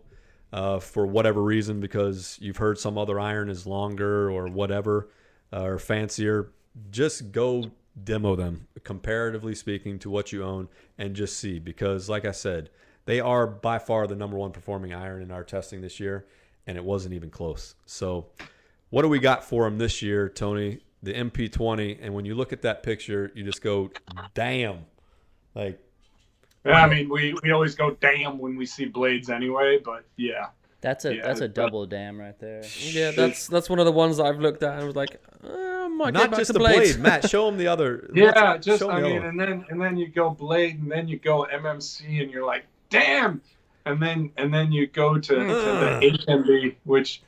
S1: uh, for whatever reason, because you've heard some other iron is longer or whatever uh, or fancier, just go demo them, comparatively speaking, to what you own and just see. Because, like I said, they are by far the number one performing iron in our testing this year, and it wasn't even close. So, what do we got for them this year, Tony? The MP20, and when you look at that picture, you just go, "Damn!" Like
S3: Yeah, I mean, we, we always go damn when we see blades anyway, but yeah.
S4: That's a
S3: Yeah,
S4: that's a
S3: but-
S4: double dam right there.
S2: yeah, that's that's one of the ones that I've looked at and was like, uh, I might get
S1: not
S2: back
S1: just
S2: to
S1: the
S2: blades.
S1: blade, Matt. Show them the other.
S3: Yeah, just I mean,
S1: one.
S3: and then and then you go blade, and then you go MMC, and you're like, damn, and then and then you go to, to the HMB, which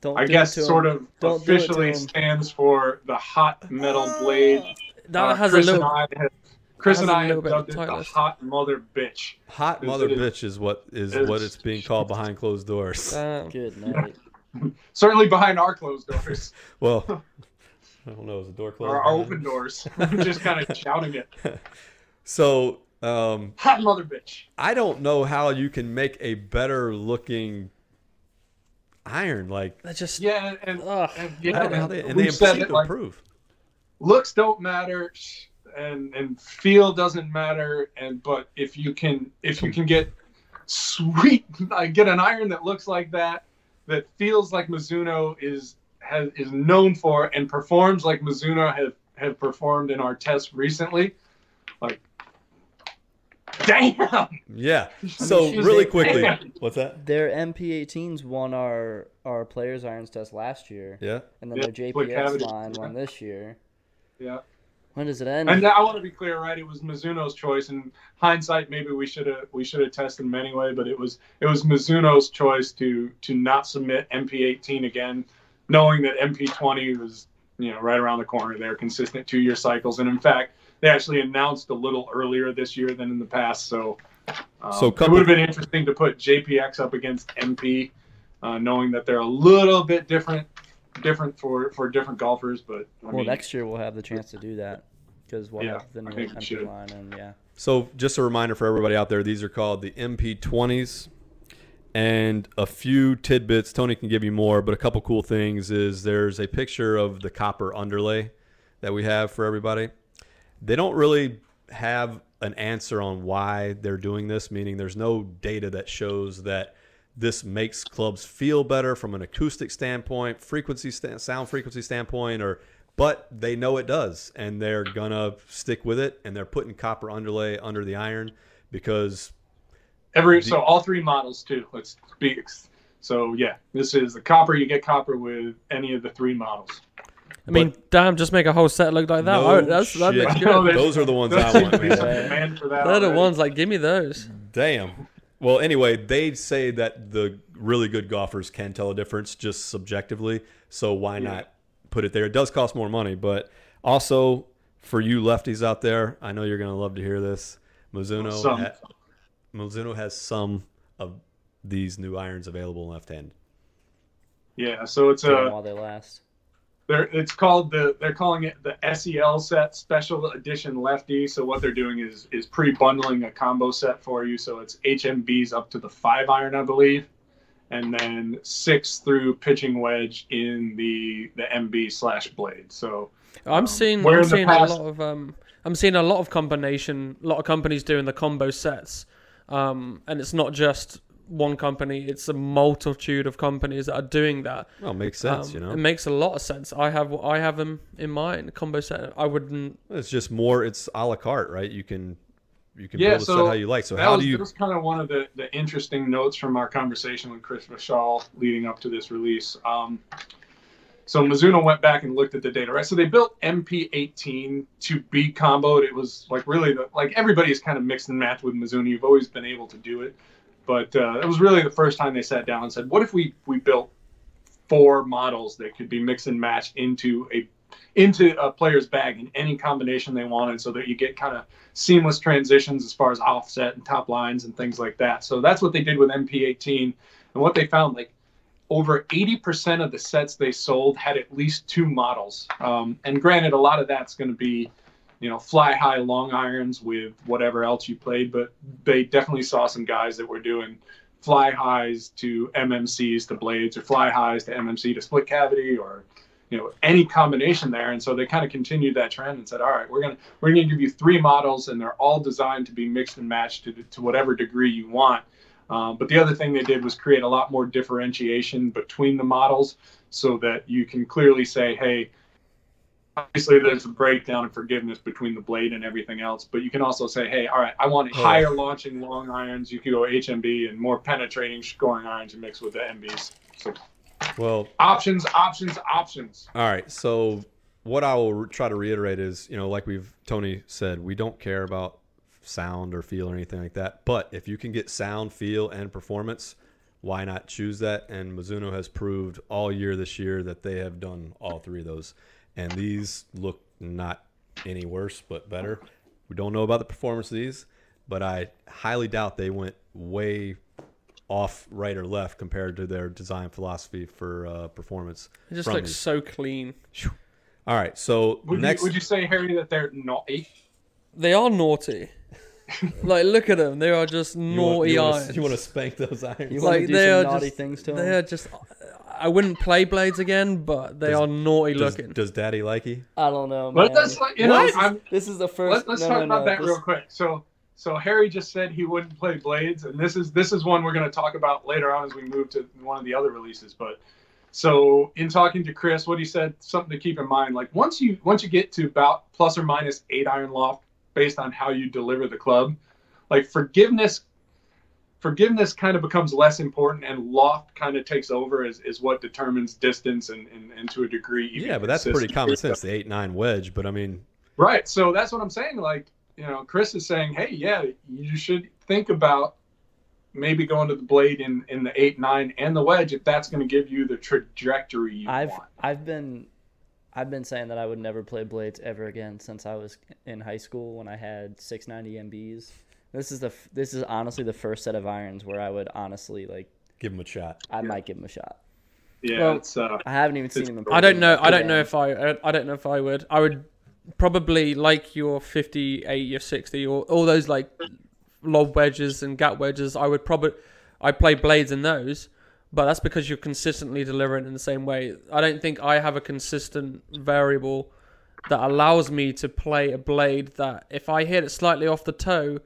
S4: Don't
S3: I guess sort
S4: him.
S3: of
S4: Don't do it to
S3: officially stands for the hot metal blade.
S2: that
S3: Uh,
S2: has
S3: Chris
S2: a little.
S3: and I have, Chris and
S2: a
S3: I
S2: little
S3: have dubbed it the hot mother bitch.
S1: Hot
S3: It-
S1: mother
S3: it is-
S1: bitch is what is
S3: it is-
S1: what it's being called behind closed doors.
S2: Damn.
S4: Good night.
S3: Certainly behind our closed doors
S1: Well, I don't know. Is the door closed?
S3: or our
S1: behind
S3: open
S1: us?
S3: doors. just kind of shouting it.
S1: So, um,
S3: Hot mother bitch.
S1: I don't know how you can make a better looking iron. Like,
S2: That just.
S3: Yeah, and,
S2: Ugh.
S3: and,
S1: I
S3: yeah,
S1: don't know how
S3: and
S1: they, and
S3: we've
S1: they
S3: said it, like,
S1: improve.
S3: looks don't matter and and feel doesn't matter and but if you can if you can get sweet I get an iron that looks like that that feels like Mizuno is has is known for and performs like Mizuno have have performed in our tests recently like damn
S1: Yeah. So really
S3: a-
S1: quickly,
S3: Damn.
S1: what's that?
S4: Their MP18s won our our players irons test last year,
S1: Yeah.
S4: and then
S3: Yeah,
S4: their
S3: split
S4: JPX line won this year.
S3: yeah
S4: When does it end?
S3: and uh, I want to be clear right it was Mizuno's choice and hindsight maybe we should have we should have tested them anyway but it was it was Mizuno's choice to to not submit MP18 again knowing that MP20 was you know right around the corner there consistent two year cycles and in fact they actually announced a little earlier this year than in the past so um,
S1: So
S3: it would have been interesting to put JPX up against MP uh, knowing that they're a little bit different different for for different golfers but I
S4: well,
S3: mean,
S4: next year we'll have the chance to do that because we'll
S3: Yeah,
S4: have the new
S3: think
S4: MP line, and yeah.
S1: So just a reminder for everybody out there, these are called the MP20s. And a few tidbits, Tony can give you more, but a couple cool things is there's a picture of the copper underlay that we have for everybody. They don't really have an answer on why they're doing this, meaning there's no data that shows that this makes clubs feel better from an acoustic standpoint, frequency sta- sound frequency standpoint, or but they know it does, and they're gonna stick with it, and they're putting copper underlay under the iron because
S3: Every so all three models too. Let's be so yeah. This is the copper. You get copper with any of the three models.
S2: I mean, damn, just make a whole set look like that.
S1: No
S2: Oh, that's,
S1: shit.
S2: looks
S3: I
S2: good.
S1: those are the ones I want.
S3: to
S1: man.
S3: some demand for that.
S2: They're the ones like, give me those.
S1: Damn. Well, anyway, they say that the really good golfers can tell a difference just subjectively. So why
S3: Yeah.
S1: not put it there? It does cost more money, but Also, for you lefties out there, I know you're going to love to hear this. Mizuno,
S3: Some.
S1: ha- Mizuno has some of these new irons available left hand.
S3: Yeah, so it's a
S4: while they last.
S3: They're it's called the they're calling it the SEL set special edition lefty. So what they're doing is is pre-bundling a combo set for you. So it's HMBs up to the five iron, I believe, and then six through pitching wedge in the the MB slash blade. So
S2: I'm
S3: Um,
S2: seeing I'm seeing
S3: past-
S2: a lot of um I'm seeing a lot of combination, a lot of companies doing the combo sets, um, and it's not just one company; it's a multitude of companies that are doing that.
S1: Well, makes sense,
S2: Um,
S1: you know.
S2: It makes a lot of sense. I have I have them in mind. Combo set. I wouldn't.
S1: It's just more. It's a la carte, right? You can you can
S3: Yeah,
S1: build a
S3: so
S1: set how you like. So how
S3: was,
S1: do you?
S3: that was kind of one of the, the interesting notes from our conversation with Chris Voshall leading up to this release. Um, so Mizuno went back and looked at the data, right? So they built MP18 to be comboed. It was like really the, like everybody's kind of mixed and matched with Mizuno. You've always been able to do it, but uh, it was really the first time they sat down and said, "What if we we built four models that could be mixed and matched into a into a player's bag in any combination they wanted, so that you get kind of seamless transitions as far as offset and top lines and things like that. So that's what they did with MP18, and what they found like over 80% of the sets they sold had at least two models. Um, and granted, a lot of that's going to be, you know, fly high long irons with whatever else you played, but they definitely saw some guys that were doing fly highs to MMCs to blades or fly highs to MMC to split cavity or you know any combination there. And so they kind of continued that trend and said all right we're going to we're going to give you three models and they're all designed to be mixed and matched to, to whatever degree you want. Um, but the other thing they did was create a lot more differentiation between the models so that you can clearly say hey obviously there's a breakdown of forgiveness between the blade and everything else but you can also say hey all right i want
S1: Oh.
S3: higher launching long irons you can go hmb and more penetrating scoring irons and mix with the mbs so
S1: Well,
S3: options options options
S1: all right. So what I will re- try to reiterate is, you know, like we've Tony said, we don't care about sound or feel or anything like that. But if you can get sound, feel, and performance, why not choose that? And Mizuno has proved all year this year that they have done all three of those. And these look not any worse, but better. We don't know about the performance of these, but I highly doubt they went way off right or left compared to their design philosophy for uh, performance.
S2: It just
S1: from
S2: looks
S1: these.
S2: so clean.
S1: All right, so
S3: would,
S1: next,
S3: you, would you say harry that they're naughty
S2: They are naughty. like look at them. They are just
S1: you want-
S2: naughty
S1: you wanna, you want to spank those irons?
S4: You
S2: like
S4: want to do
S2: they
S4: some
S2: are
S4: naughty
S2: just,
S4: things to them?
S2: They are just. I wouldn't play blades again, but they
S1: Does-
S2: are naughty
S1: does,
S2: looking.
S1: does Daddy like you?
S4: I don't know, man.
S3: But let's like you know
S2: What?
S3: I'm,
S4: this is the first.
S3: Let, us
S4: no,
S3: talk
S4: no,
S3: about
S4: no,
S3: that
S4: this-
S3: real quick. So, so Harry just said he wouldn't play Blades, and this is this is one we're going to talk about later on as we move to one of the other releases. But so, in talking to Chris, what he said, something to keep in mind, like once you once you get to about plus or minus eight iron loft, based on how you deliver the club, like forgiveness. Forgiveness kind of becomes less important, and loft kind of takes over as, is what determines distance and, and, and to a degree. even
S1: Yeah, but that's pretty common sense. The eight nine wedge, but I mean,
S3: Right. So that's what I'm saying. Like, you know, Chris is saying, hey, yeah, you should think about maybe going to the blade in, in the eight, nine, and the wedge if that's going to give you the trajectory you
S4: I've
S3: want.
S4: I've been I've been saying that I would never play blades ever again since I was in high school when I had 690 MBs. This is the f- this is honestly the first set of irons where I would honestly like
S1: give him a shot.
S4: I might give them a shot.
S3: Yeah,
S2: Well,
S3: it's uh,
S4: I haven't even seen
S3: It's-
S4: them. in
S2: I don't know. I don't
S4: Yeah.
S2: know if I. I- I don't know if I would. I would probably like your 58, your 60, or all those like lob wedges and gap wedges. I would probably. I play blades in those, but that's because you're consistently delivering in the same way. I don't think I have a consistent variable that allows me to play a blade that if I hit it slightly off the toe,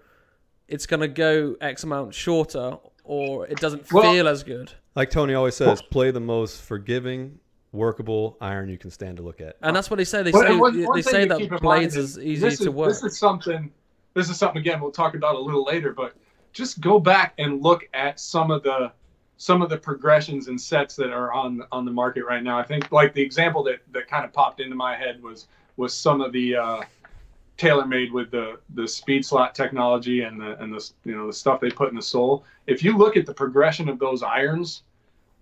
S2: it's gonna go X amount shorter, or it doesn't
S3: Well-
S2: feel as good.
S1: Like Tony always says, play the most forgiving, workable iron you can stand to look at.
S2: And that's what they say. They
S3: But
S2: say
S3: one- one
S2: they say
S3: to keep in
S2: that blades is easy
S3: this
S2: to work.
S3: This is something. This is something again we'll talk about a little later, but just go back and look at some of the some of the progressions and sets that are on on the market right now. I think like the example that that kind of popped into my head was was some of the uh, TaylorMade with the the speed slot technology and the and the you know the stuff they put in the sole. If you look at the progression of those irons,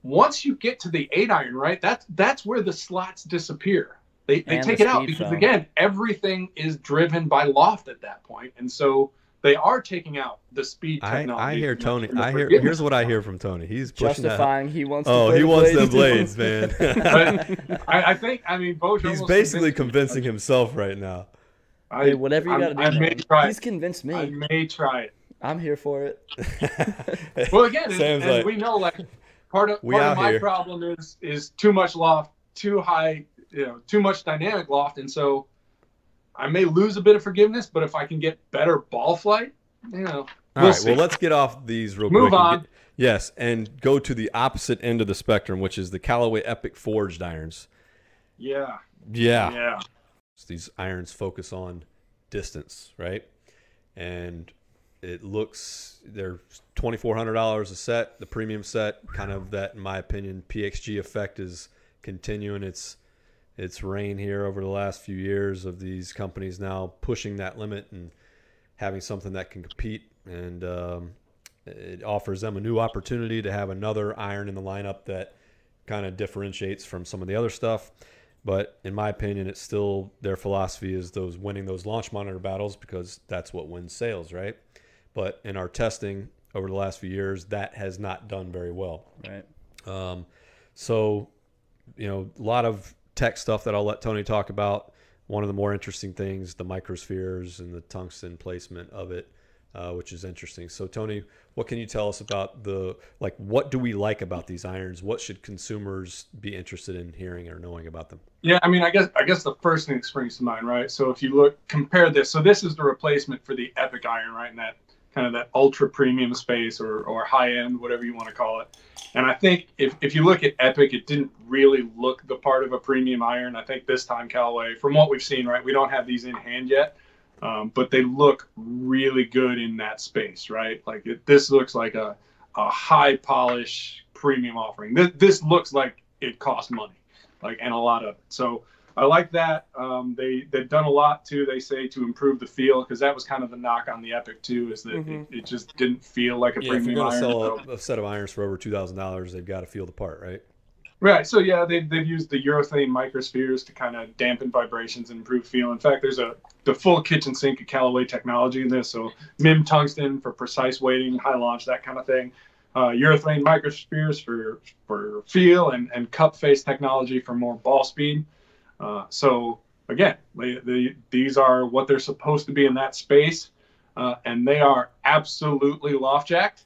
S3: once you get to the eight iron, right, that's that's where the slots disappear. they, they
S4: And
S3: take
S4: the
S3: it out
S4: speed
S3: because
S4: foam.
S3: again everything is driven by loft at that point and so they are taking out the speed
S1: I,
S3: technology
S1: I hear Tony. I hear. Here's what I hear from Tony. He's pushing that.
S4: He wants.
S1: Oh, he wants the
S4: blades.
S1: blades, man.
S3: But I, I think I mean Bosch
S1: He's basically convincing himself right now.
S3: I,
S4: Hey, whatever you got to do.
S3: I may
S4: man.
S3: try
S4: He's
S3: it.
S4: convinced me.
S3: I may try it.
S4: I'm here for it.
S3: Well, again, and,
S1: like,
S3: we know like part of part of my
S1: here.
S3: problem is is too much loft, too high, you know, too much dynamic loft, and so I may lose a bit of forgiveness. But if I can get better ball flight, you know,
S1: All
S3: we'll
S1: right.
S3: see.
S1: Well, let's get off these real
S3: Move
S1: quick. and
S3: on.
S1: get- yes, and go to the opposite end of the spectrum, which is the Callaway Epic Forged irons.
S3: yeah,
S1: Yeah.
S3: yeah,
S1: These irons focus on distance, right? And it looks they're twenty four hundred dollars a set. The premium set, kind of that, in my opinion, PXG effect is continuing its its reign here over the last few years of these companies now pushing that limit and having something that can compete and um, it offers them a new opportunity to have another iron in the lineup that kind of differentiates from some of the other stuff but in my opinion it's still their philosophy is those winning those launch monitor battles because that's what wins sales right but in our testing over the last few years that has not done very well
S4: Right.
S1: um, so, you know, a lot of tech stuff that I'll let Tony talk about. One of the more interesting things, the microspheres and the tungsten placement of it, uh, which is interesting. So, Tony, what can you tell us about the like? What do we like about these irons? What should consumers be interested in hearing or knowing about them?
S3: yeah. I mean, I guess I guess the first thing that springs to mind, right? So if you look, compare this. So this is the replacement for the Epic Iron, right? In that kind of that ultra premium space or or high end, whatever you want to call it. And I think if, if you look at Epic, it didn't really look the part of a premium iron. I think this time Callaway, from what we've seen, right, we don't have these in hand yet, um, but they look really good in that space, right? Like it, this looks like a, a high polish premium offering. This, this looks like it costs money, like and a lot of it. So I like that. Um, they they've done a lot too. They say to improve the feel because that was kind of the knock on the Epic too, is that
S2: Mhm.
S3: it, it just didn't feel like a
S1: Yeah, if you're
S3: premium
S1: going to
S3: iron.
S1: sell a, a set of irons for over two thousand dollars, they've got to feel the part, right?
S3: Right. So yeah, they've, they've used the urethane microspheres to kind of dampen vibrations and improve feel. In fact, there's a the full kitchen sink of Callaway technology in this. So MIM tungsten for precise weighting, high launch, that kind of thing. Uh, urethane microspheres for for feel and, and cup face technology for more ball speed. Uh, so again, they, they, these are what they're supposed to be in that space, uh, and they are absolutely loft jacked.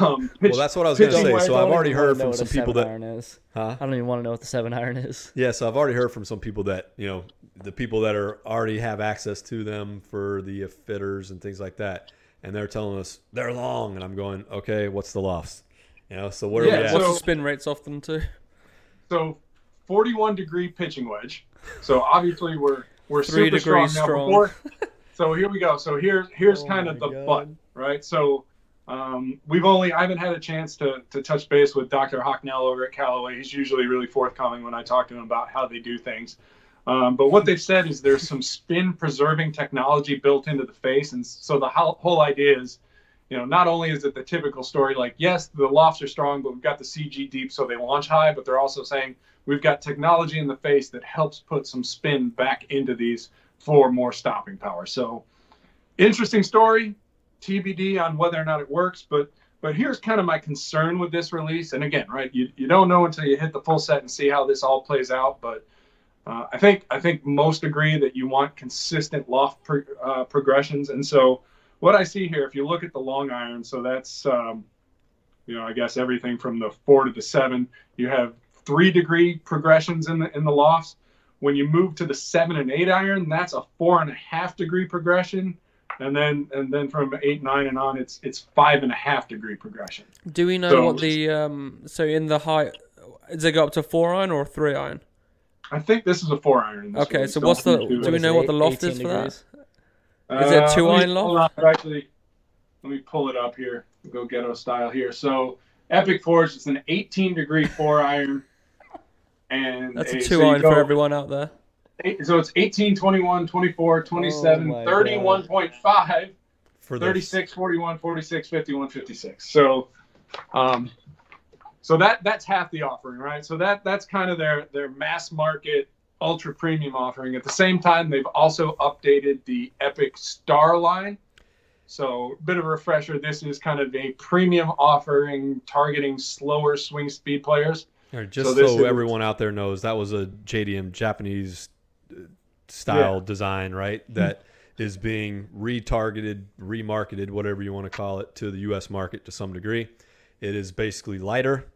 S3: Um,
S1: Well, that's what I was going to say. So
S4: I
S1: I've already heard from some people
S4: seven
S1: that,
S4: iron is.
S1: huh?
S4: I don't even want to know what the seven iron is.
S1: Yeah, so I've already heard from some people that you know the people that are already have access to them for the fitters and things like that, and they're telling us they're long, and I'm going, okay, what's the lofts? You know, so where
S3: Yeah,
S1: are we at?
S2: What's
S3: So-
S2: the spin rates off them too?
S3: so 41 degree pitching wedge. So obviously we're we're
S2: Three
S3: super strong
S2: degrees
S3: now.
S2: strong.
S3: Before, so here we go. So here here's
S4: Oh
S3: kind of the
S4: God.
S3: butt, right? So um, we've only I haven't had a chance to to touch base with Dr. Hocknell over at Callaway. He's usually really forthcoming when I talk to him about how they do things. Um, but what they've said is there's some spin preserving technology built into the face, and so the whole, whole idea is you know, not only is it the typical story like, yes, the lofts are strong, but we've got the CG deep, so they launch high, but they're also saying we've got technology in the face that helps put some spin back into these for more stopping power. So, interesting story, TBD on whether or not it works, but but here's kind of my concern with this release. And again, right, you, you don't know until you hit the full set and see how this all plays out, but uh, I think I think most agree that you want consistent loft pro, uh, progressions, and so what I see here, if you look at the long iron, so that's, um, you know, I guess everything from the four to the seven, you have three degree progressions in the in the lofts. When you move to the seven and eight iron, that's a four and a half degree progression, and then and then from eight nine and on, it's it's five and a half degree progression.
S2: Do we know
S3: So-
S2: what the um? So in the high, does it go up to four iron or three iron?
S3: I think this is a four iron. this
S2: Okay,
S3: release.
S2: so
S3: Don't
S2: what's the- do we
S3: was-
S2: know what the loft is for that?
S4: degrees?
S2: Is it
S3: Uh,
S2: two
S3: let me-
S2: iron
S3: hold
S2: loft?
S3: on, Actually, let me pull it up here. Go ghetto style here. So Epic Forge is an 18 degree four iron. And
S2: That's a
S3: a-
S2: two
S3: so you
S2: iron for everyone out there.
S3: Eight- So it's 18, 21, 24, 27,
S4: Oh
S3: 31.5,
S1: for the
S3: 36, 41, 46, 51, 56. So, um, so that that's half the offering, right? So that that's kind of their their mass market ultra premium offering. At the same time, they've also updated the Epic Star line. So, a bit of a refresher. This is kind of a premium offering targeting slower swing speed players.
S1: Or just
S3: So
S1: so,
S3: this is-
S1: everyone out there knows, that was a JDM Japanese style
S3: Yeah.
S1: design, right? Mm-hmm. That is being retargeted, remarketed, whatever you want to call it, to the U.S. market to some degree. It is basically lighter,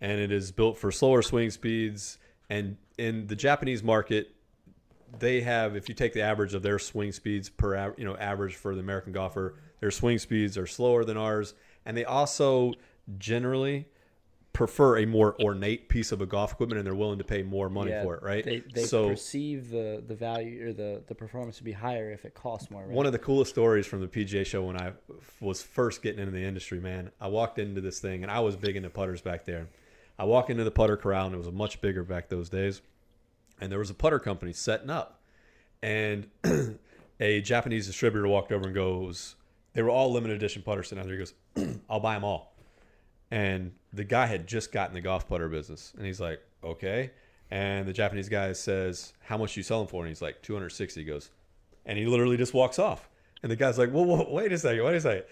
S1: and it is built for slower swing speeds. And in the Japanese market, they have, if you take the average of their swing speeds per, you know, average for the American golfer, their swing speeds are slower than ours, and they also generally prefer a more ornate piece of a golf equipment, and they're willing to pay more money
S4: Yeah,
S1: for it, right?
S4: They, they
S1: so
S4: perceive the, the value or the, the performance to be higher if it costs more. Right?
S1: one of the coolest stories from the PGA show when I was first getting into the industry, man. I walked into this thing and I was big into putters back there. I walked into the putter corral and it was much bigger back those days. And there was a putter company setting up. And a Japanese distributor walked over and goes, they were all limited edition putters sitting out there. He goes, I'll buy them all. And the guy had just gotten the golf putter business. And he's like, okay. And the Japanese guy says, how much you selling for? And he's like, 260. He goes, and he literally just walks off. And the guy's like, "Well, whoa, wait a second, wait a second.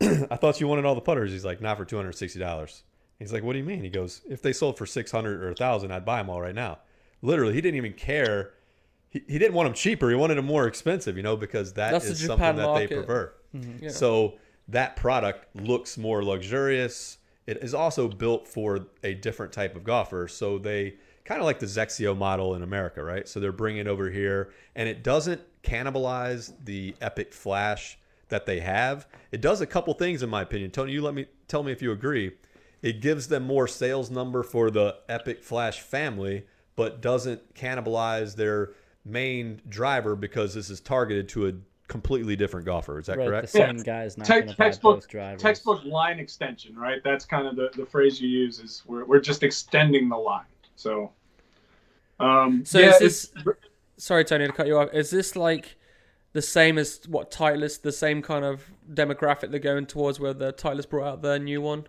S1: I thought you wanted all the putters." He's like, "Not for two hundred sixty dollars." He's like, "What do you mean?" He goes, "If they sold for six hundred or a thousand, I'd buy them all right now." Literally, he didn't even care. He, he didn't want them cheaper. He wanted them more expensive, you know, because that
S2: That's
S1: is something that they prefer.
S2: Yeah.
S1: So that product looks more luxurious. It is also built for a different type of golfer. So they kind of like the XXIO model in America, right? So they're bringing it over here, and it doesn't cannibalize the Epic Flash that they have. It does a couple things, in my opinion. Tony, you let me tell me if you agree. It gives them more sales number for the Epic Flash family, but doesn't cannibalize their main driver because this is targeted to a completely different golfer. Is that
S4: right,
S1: correct?
S4: the
S3: Yeah.
S4: same guy's not
S3: Te-
S4: going to
S3: textbook- Textbook line extension, right? That's kind of the, the phrase you use is we're, we're just extending the line. So, um,
S2: So
S3: yeah,
S2: is this- Sorry, Tony, to cut you off. Is this like the same as what Titleist, the same kind of demographic they're going towards where the Titleist brought out their new one?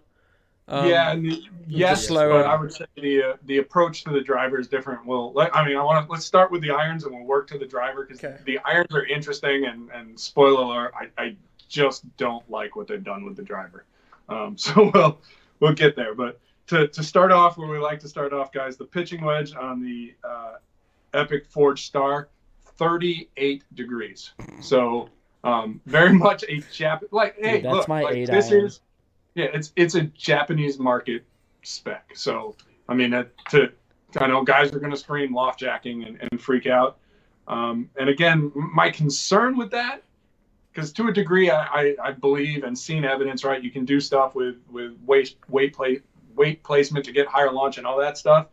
S2: Um,
S3: yeah, and the, yes,
S2: slower-
S3: but I would say the uh, the approach to the driver is different. Well, let, I mean, I want to let's start with the irons and we'll work to the driver because
S2: Okay.
S3: the irons are interesting. And and spoiler alert, I, I just don't like what they've done with the driver. Um, so we'll we'll get there. But to to start off where we like to start off, guys, the pitching wedge on the uh, Epic Forge Star, 38 degrees. So um, very much a Jap. Like, hey,
S4: that's
S3: look,
S4: my
S3: like,
S4: eight
S3: this
S4: iron.
S3: is yeah, it's it's a Japanese market spec. So I mean, that, to I know guys are going to scream loft jacking and, and freak out. Um, and again, my concern with that, because to a degree, I, I, I believe and seen evidence. Right, you can do stuff with with weight weight plate weight placement to get higher launch and all that stuff.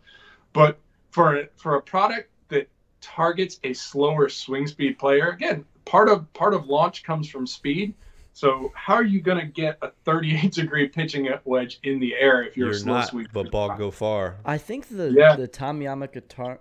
S3: But for for a product that targets a slower swing speed player, again, part of part of launch comes from speed. So how are you going to get a 38 degree pitching wedge in the air if you're,
S1: You're
S3: a slow
S1: not,
S3: swing?
S1: but ball go far.
S4: I think the
S3: Yeah.
S4: the Tommy Armour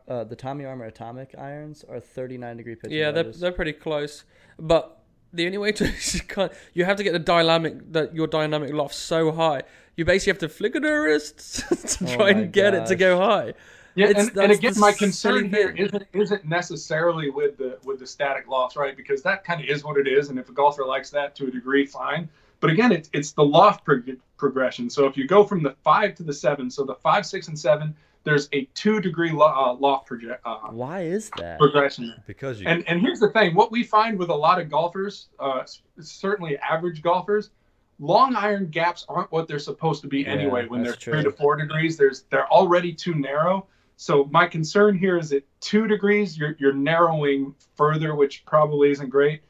S4: uh, the Tommy Armour Atomic irons are 39 degree pitching
S2: Yeah, they're, they're pretty close. But the only way to you you have to get the dynamic that your dynamic loft so high. You basically have to flicker the wrists to
S4: Oh
S2: try
S4: my
S2: and get it to go high.
S3: Yeah,
S2: It's-
S3: and, and
S2: that's
S3: again, my concern here
S2: thing.
S3: isn't isn't necessarily with the with the static loft, right? Because that kind of is what it is, and if a golfer likes that to a degree, fine. But again, it's it's the loft prog- progression. So if you go from the five to the seven, so the five, six, and seven, there's a two degree lo- uh, loft project uh,
S4: Why is that?
S3: progression.
S1: Because you
S3: And and here's the thing: what we find with a lot of golfers, uh, certainly average golfers, long iron gaps aren't what they're supposed to be
S4: Yeah,
S3: anyway. When they're
S4: that's
S3: three to four degrees, there's they're already too narrow. So my concern here is at two degrees, you're you're narrowing further, which probably isn't great.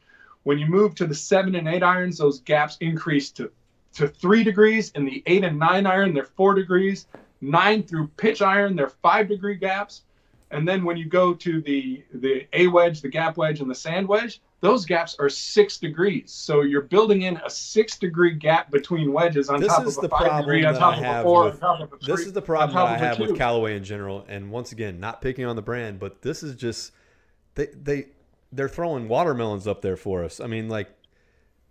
S3: When you move to the seven and eight irons, those gaps increase to to three degrees. In the eight and nine iron, they're four degrees. Nine through pitch iron, they're five degree gaps. And then when you go to the the A wedge, the gap wedge, and the sand wedge, those gaps are six degrees. So you're building in a six degree gap between wedges on
S1: This
S3: top
S1: is
S3: of
S1: the
S3: a five
S1: problem
S3: degree, on top
S1: I
S3: of a four,
S1: with-
S3: on top of a three.
S1: this is the problem that I have with. Callaway in general. And once again, not picking on the brand, but this is just they they they're throwing watermelons up there for us. I mean, like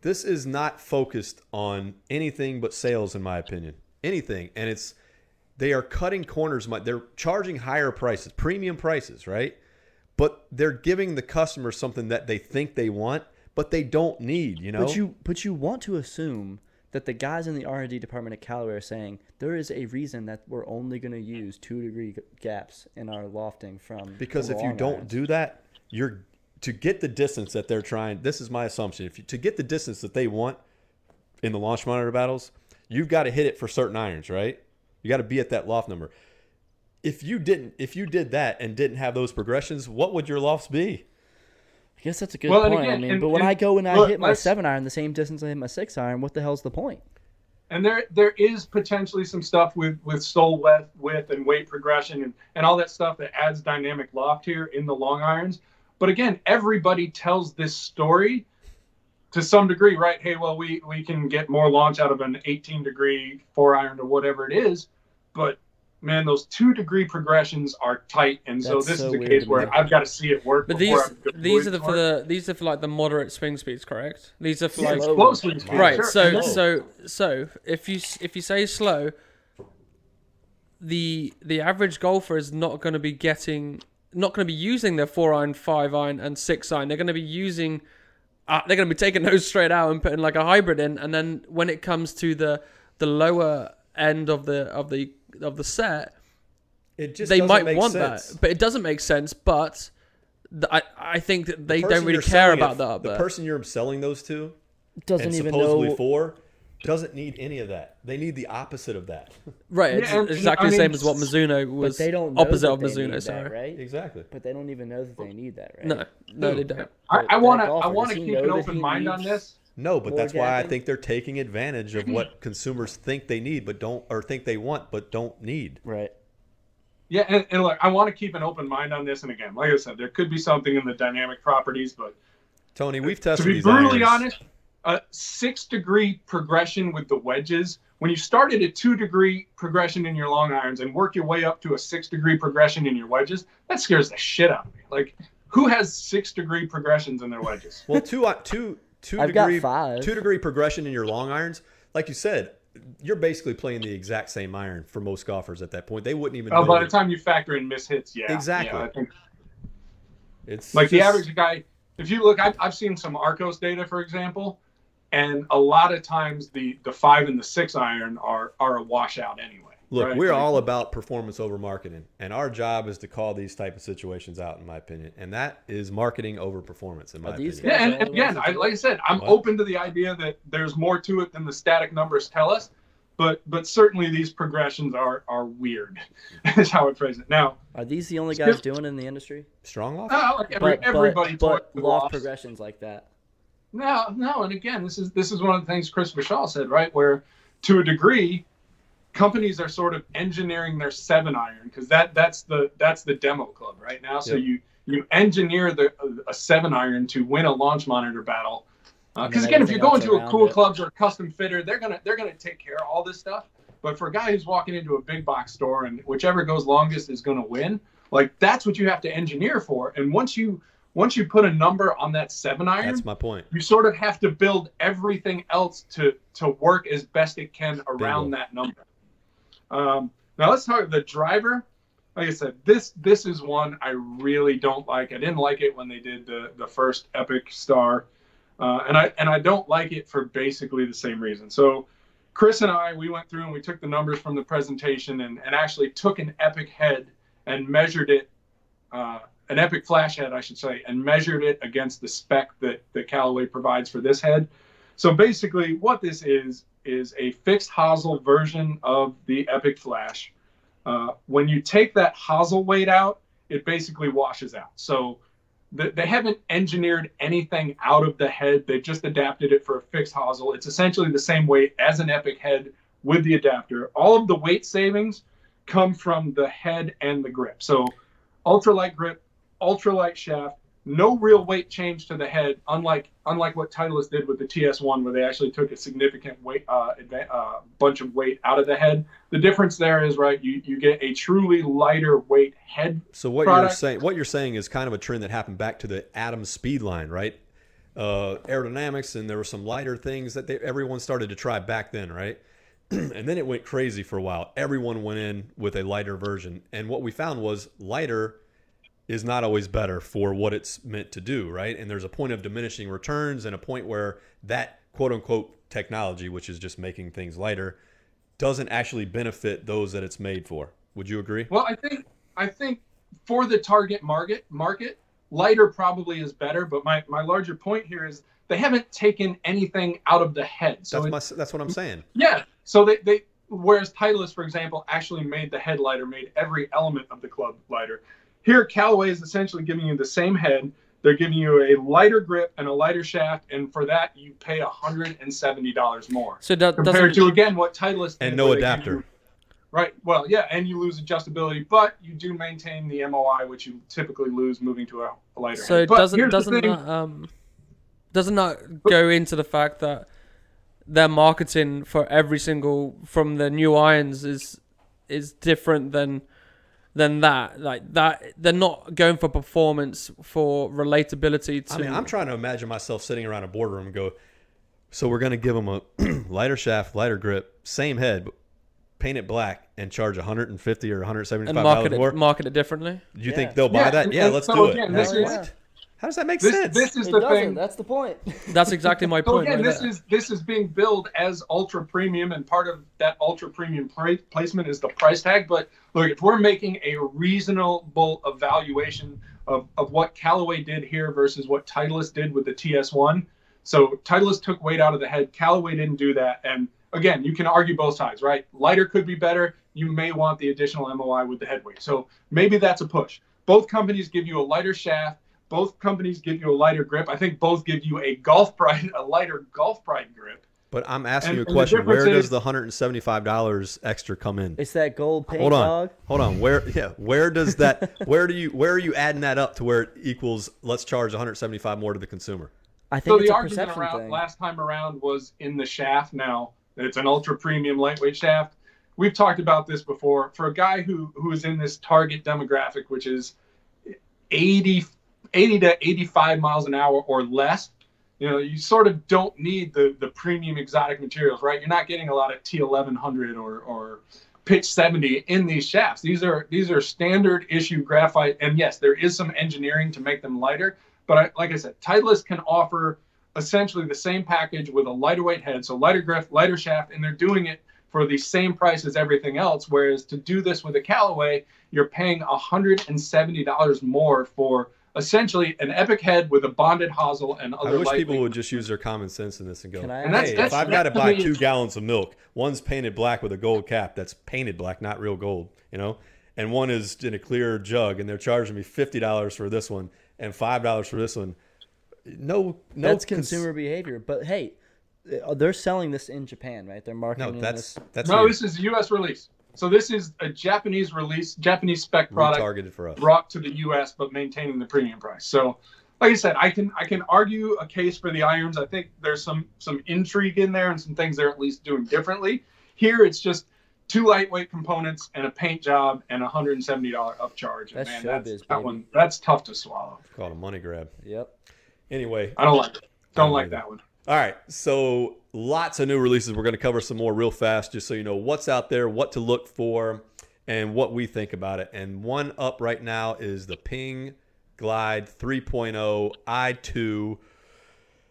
S1: this is not focused on anything but sales, in my opinion. Anything, and it's they are cutting corners. They're charging higher prices, premium prices, right? But they're giving the customer something that they think they want, but they don't need. You know,
S4: But you but you want to assume that the guys in the R and D department at Callaway are saying there is a reason that we're only going to use two degree gaps in our lofting from
S1: because if you
S4: long
S1: don't do that, you're to get the distance that they're trying. This is my assumption. If you, to get the distance that they want in the launch monitor battles, you've got to hit it for certain irons, right? You got to be at that loft number. If you didn't, if you did that and didn't have those progressions, what would your lofts be?
S4: I guess that's a good
S3: Well, and
S4: point. I mean,
S3: and-
S4: but when
S3: and
S4: I go and I
S3: look,
S4: hit my seven iron the same distance I hit my six iron, what the hell's the point?
S3: And there there is potentially some stuff with with sole width, width and weight progression and, and all that stuff that adds dynamic loft here in the long irons. But again, everybody tells this story to some degree, right? Hey, well, we we can get more launch out of an 18 degree four iron or whatever it is, but man, those two degree progressions are tight, and so this
S4: so
S3: is a case where
S4: me.
S3: I've got to see it work.
S2: But these
S3: I
S2: these are the
S3: for
S2: for the these are for like the moderate swing speeds, correct? These are for
S3: Yeah,
S2: like
S3: slow swing speed,
S2: right.
S3: sure.
S2: So
S4: No.
S2: so so if you if you say slow, the the average golfer is not going to be getting not going to be using their four iron, five iron, and six iron. They're going to be using. Uh, they're going to be taking those straight out and putting like a hybrid in, and then when it comes to the the lower end of the of the of the set,
S1: It just
S2: they might want
S1: sense.
S2: that, but it doesn't make sense. But th- I I think that they
S1: The
S2: don't really care about
S1: it-
S2: that
S1: The person you're selling those to
S4: Doesn't
S1: and
S4: even
S1: supposedly
S4: know.
S1: for doesn't need any of that. They need the opposite of that.
S2: Right, it's
S3: Yeah,
S2: exactly
S3: I
S2: the same as what Mizuno was.
S4: but they don't know
S2: opposite
S4: that
S2: of Mizuno. sorry,
S4: that, right?
S1: exactly.
S4: But they don't even know that they need that, right?
S2: no, no, they don't.
S3: I,
S4: But
S3: I
S4: that
S3: want to I want to keep an open
S4: he
S3: mind on this.
S1: No, but
S4: More
S1: that's why I think they're taking advantage of what consumers think they need, but don't, or think they want, but don't need.
S4: Right.
S3: Yeah, and, and look, I want to keep an open mind on this. And again, like I said, there could be something in the dynamic properties, but
S1: Tony, we've tested.
S3: to
S1: tested
S3: be
S1: these
S3: brutally
S1: irons.
S3: honest, a six degree progression with the wedges. When you start at a two degree progression in your long irons and work your way up to a six degree progression in your wedges, that scares the shit out of me. Like, who has six degree progressions in their wedges?
S1: Well, two, uh, two, two
S4: I've got
S1: degree,
S4: five.
S1: two degree progression in your long irons. Like you said, you're basically playing the exact same iron for most golfers at that point. They wouldn't even.
S3: Oh,
S1: know
S3: by the
S1: that-
S3: time you factor in miss hits, yeah,
S1: Exactly.
S3: yeah, I think
S1: it's
S3: like the average guy if you look I've, I've seen some Arccos data for example and a lot of times the the five and the six iron are are a washout anyway
S1: Look,
S3: right?
S1: we're all about performance over marketing, and our job is to call these type of situations out, in my opinion, and that is marketing over performance, in my
S4: these
S1: opinion.
S3: yeah and, and again I, like i said i'm
S1: What?
S3: open to the idea that there's more to it than the static numbers tell us but but certainly these progressions are are weird is how i phrase it now
S4: Are these the only guys doing in the industry?
S1: Strong off.
S3: uh, like every,
S4: But,
S3: everybody
S4: but, but
S3: with
S4: loft progressions like that.
S3: No, no, and again, this is this is one of the things Chris Shaw said, right? Where to a degree, companies are sort of engineering their seven iron because that that's the that's the demo club right now. So
S1: Yep.
S3: you you engineer the a seven iron to win a launch monitor battle.
S4: Uh,
S3: because
S4: then
S3: again, if you're going to a cool
S4: it.
S3: clubs or a custom fitter, they're gonna they're gonna take care of all this stuff. But for a guy who's walking into a big box store and whichever goes longest is gonna win, like that's what you have to engineer for. And once you once you put a number on that seven iron,
S1: That's my point.
S3: you sort of have to build everything else to to work as best it can around
S1: Bingo.
S3: that number. Um, now let's talk the driver. Like I said, this this is one I really don't like. I didn't like it when they did the the first Epic Star, uh, and I and I don't like it for basically the same reason. So. Chris and I, we went through and we took the numbers from the presentation and, and actually took an Epic head and measured it, uh, an Epic flash head, I should say, and measured it against the spec that, that Callaway provides for this head. So basically, what this is, is a fixed hosel version of the Epic flash. Uh, when you take that hosel weight out, it basically washes out. So th- they haven't engineered anything out of the head. They've just adapted it for a fixed hosel. It's essentially the same weight as an Epic head with the adapter. All of the weight savings come from the head and the grip. So ultralight grip, ultralight shaft, no real weight change to the head, unlike unlike what Titleist did with the TS1, where they actually took a significant weight uh, adva- uh, bunch of weight out of the head. The difference there is right, you you get a truly lighter weight head
S1: So what you're saying, what you're saying is kind of a trend that happened back to the Adams Speedline, right? Uh, aerodynamics, and there were some lighter things that they, everyone started to try back then, right? and then it went crazy for a while. Everyone went in with a lighter version, and what we found was lighter is not always better for what it's meant to do, right? And there's a point of diminishing returns and a point where that quote unquote technology, which is just making things lighter, doesn't actually benefit those that it's made for. Would you agree?
S3: Well, I think I think for the target market market, lighter probably is better. But my, my larger point here is they haven't taken anything out of the head. So
S1: that's my, that's what I'm saying.
S3: Yeah. So they, they whereas Titleist, for example, actually made the head lighter, made every element of the club lighter. Here, Callaway is essentially giving you the same head. They're giving you a lighter grip and a lighter shaft, and for that you pay hundred and seventy dollars more.
S2: So that
S3: compared
S2: doesn't
S3: to again what Titleist
S1: And
S3: did,
S1: no
S3: where they give
S1: adapter.
S3: Right. Well, yeah, and you lose adjustability, but you do maintain the MOI, which you typically lose moving to a, a lighter.
S2: So
S3: head. But
S2: doesn't doesn't that um doesn't that go into the fact that their marketing for every single from the new irons is is different than than that like that they're not going for performance for relatability to
S1: I mean, I'm trying to imagine myself sitting around a boardroom and go, so we're going to give them a lighter shaft, lighter grip, same head, but paint it black and charge 150 or 175
S2: and
S1: dollars
S2: market
S1: more.
S2: it market it differently.
S1: Do you
S4: Yeah.
S1: think they'll buy
S3: Yeah,
S1: that? Yeah, let's
S3: so
S1: do
S3: again,
S1: it.
S3: this is-
S4: yeah.
S1: How does that make
S3: this,
S1: sense?
S3: this is
S4: It
S3: the
S4: doesn't.
S3: thing.
S4: That's the point.
S2: That's exactly my
S3: So
S2: point.
S3: again,
S2: right
S3: this
S2: there.
S3: is this is being billed as ultra premium, and part of that ultra premium pra- placement is the price tag. But look, if we're making a reasonable evaluation of, of what Callaway did here versus what Titleist did with the TS1, so Titleist took weight out of the head. Callaway didn't do that, and again, you can argue both sides, right? Lighter could be better. You may want the additional MOI with the head weight, so maybe that's a push. Both companies give you a lighter shaft. Both companies give you a lighter grip. I think both give you a golf pride, a lighter golf pride grip.
S1: but I'm asking
S3: and-
S1: you a question. Where does
S3: is-
S1: the 175 dollars extra come in?
S4: It's that gold paint
S1: Hold on,
S4: dog.
S1: hold on. Where? Yeah, where does that? Where do you? Where are you adding that up to where it equals? Let's charge 175 more to the consumer.
S4: I
S3: So
S4: think it's
S3: the
S4: a
S3: argument
S4: perception
S3: around
S4: thing.
S3: last time around was in the shaft. Now it's an ultra premium lightweight shaft. We've talked about this before. For a guy who who is in this target demographic, which is 80, 80 to 85 miles an hour or less, you know, you sort of don't need the the premium exotic materials, right? You're not getting a lot of T1100 or or pitch 70 in these shafts. These are these are standard issue graphite, and yes, there is some engineering to make them lighter. But I, like I said, Titleist can offer essentially the same package with a lighter weight head, so lighter grip, lighter shaft, and they're doing it for the same price as everything else. Whereas to do this with a Callaway, you're paying $170 more for essentially an Epic head with a bonded hosel and other.
S1: I
S3: other
S1: wish people would just use their common sense in this and go,
S4: Can I
S3: And that's-
S1: hey,
S3: that's-
S1: if I've got to buy two gallons of milk, one's painted black with a gold cap that's painted black, not real gold, you know, and one is in a clear jug, and they're charging me fifty dollars for this one and five dollars for this one. No, no,
S4: That's
S1: cons-
S4: consumer behavior. But hey, uh, they're selling this in Japan, right? They're
S1: No,
S4: marketing
S1: that's
S4: this.
S1: that's
S3: No,
S1: weird.
S3: this is a U.S. release. So this is a Japanese release, Japanese spec product
S1: retargeted for us.
S3: brought to the U.S. but maintaining the premium price. So, like I said, I can I can argue a case for the irons. I think there's some some intrigue in there and some things they're at least doing differently. Here, it's just two lightweight components and a paint job and a hundred and seventy dollar upcharge. And
S4: That's
S3: man,
S4: showbiz,
S3: that's, that
S4: baby.
S3: one that's tough to swallow.
S1: Called a money grab.
S4: Yep.
S1: Anyway,
S3: I don't like it. Don't
S1: don't
S3: like
S1: either.
S3: that one.
S1: All right, so lots of new releases. We're going to cover some more real fast, just so you know what's out there, what to look for, and what we think about it. And one up right now is the Ping Glide 3.0 i2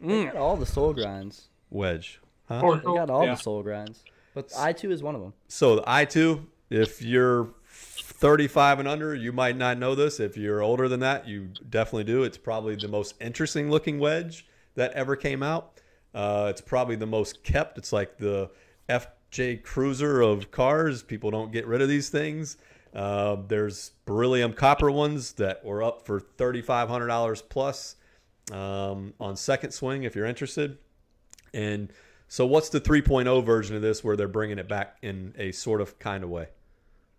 S4: They got all the sole grinds.
S1: wedge. Huh?
S3: Or-
S4: They got all
S3: yeah.
S4: the sole grinds. But I two is one of them.
S1: So the i2, if you're 35 and under, you might not know this. If you're older than that, you definitely do. It's probably the most interesting looking wedge that ever came out. Uh, it's probably the most kept. It's like the FJ Cruiser of cars. People don't get rid of these things. Uh, there's beryllium copper ones that were up for $3,500 plus um, on second swing if you're interested. And so, what's the 3.0 version of this where they're bringing it back in a sort of kind of way?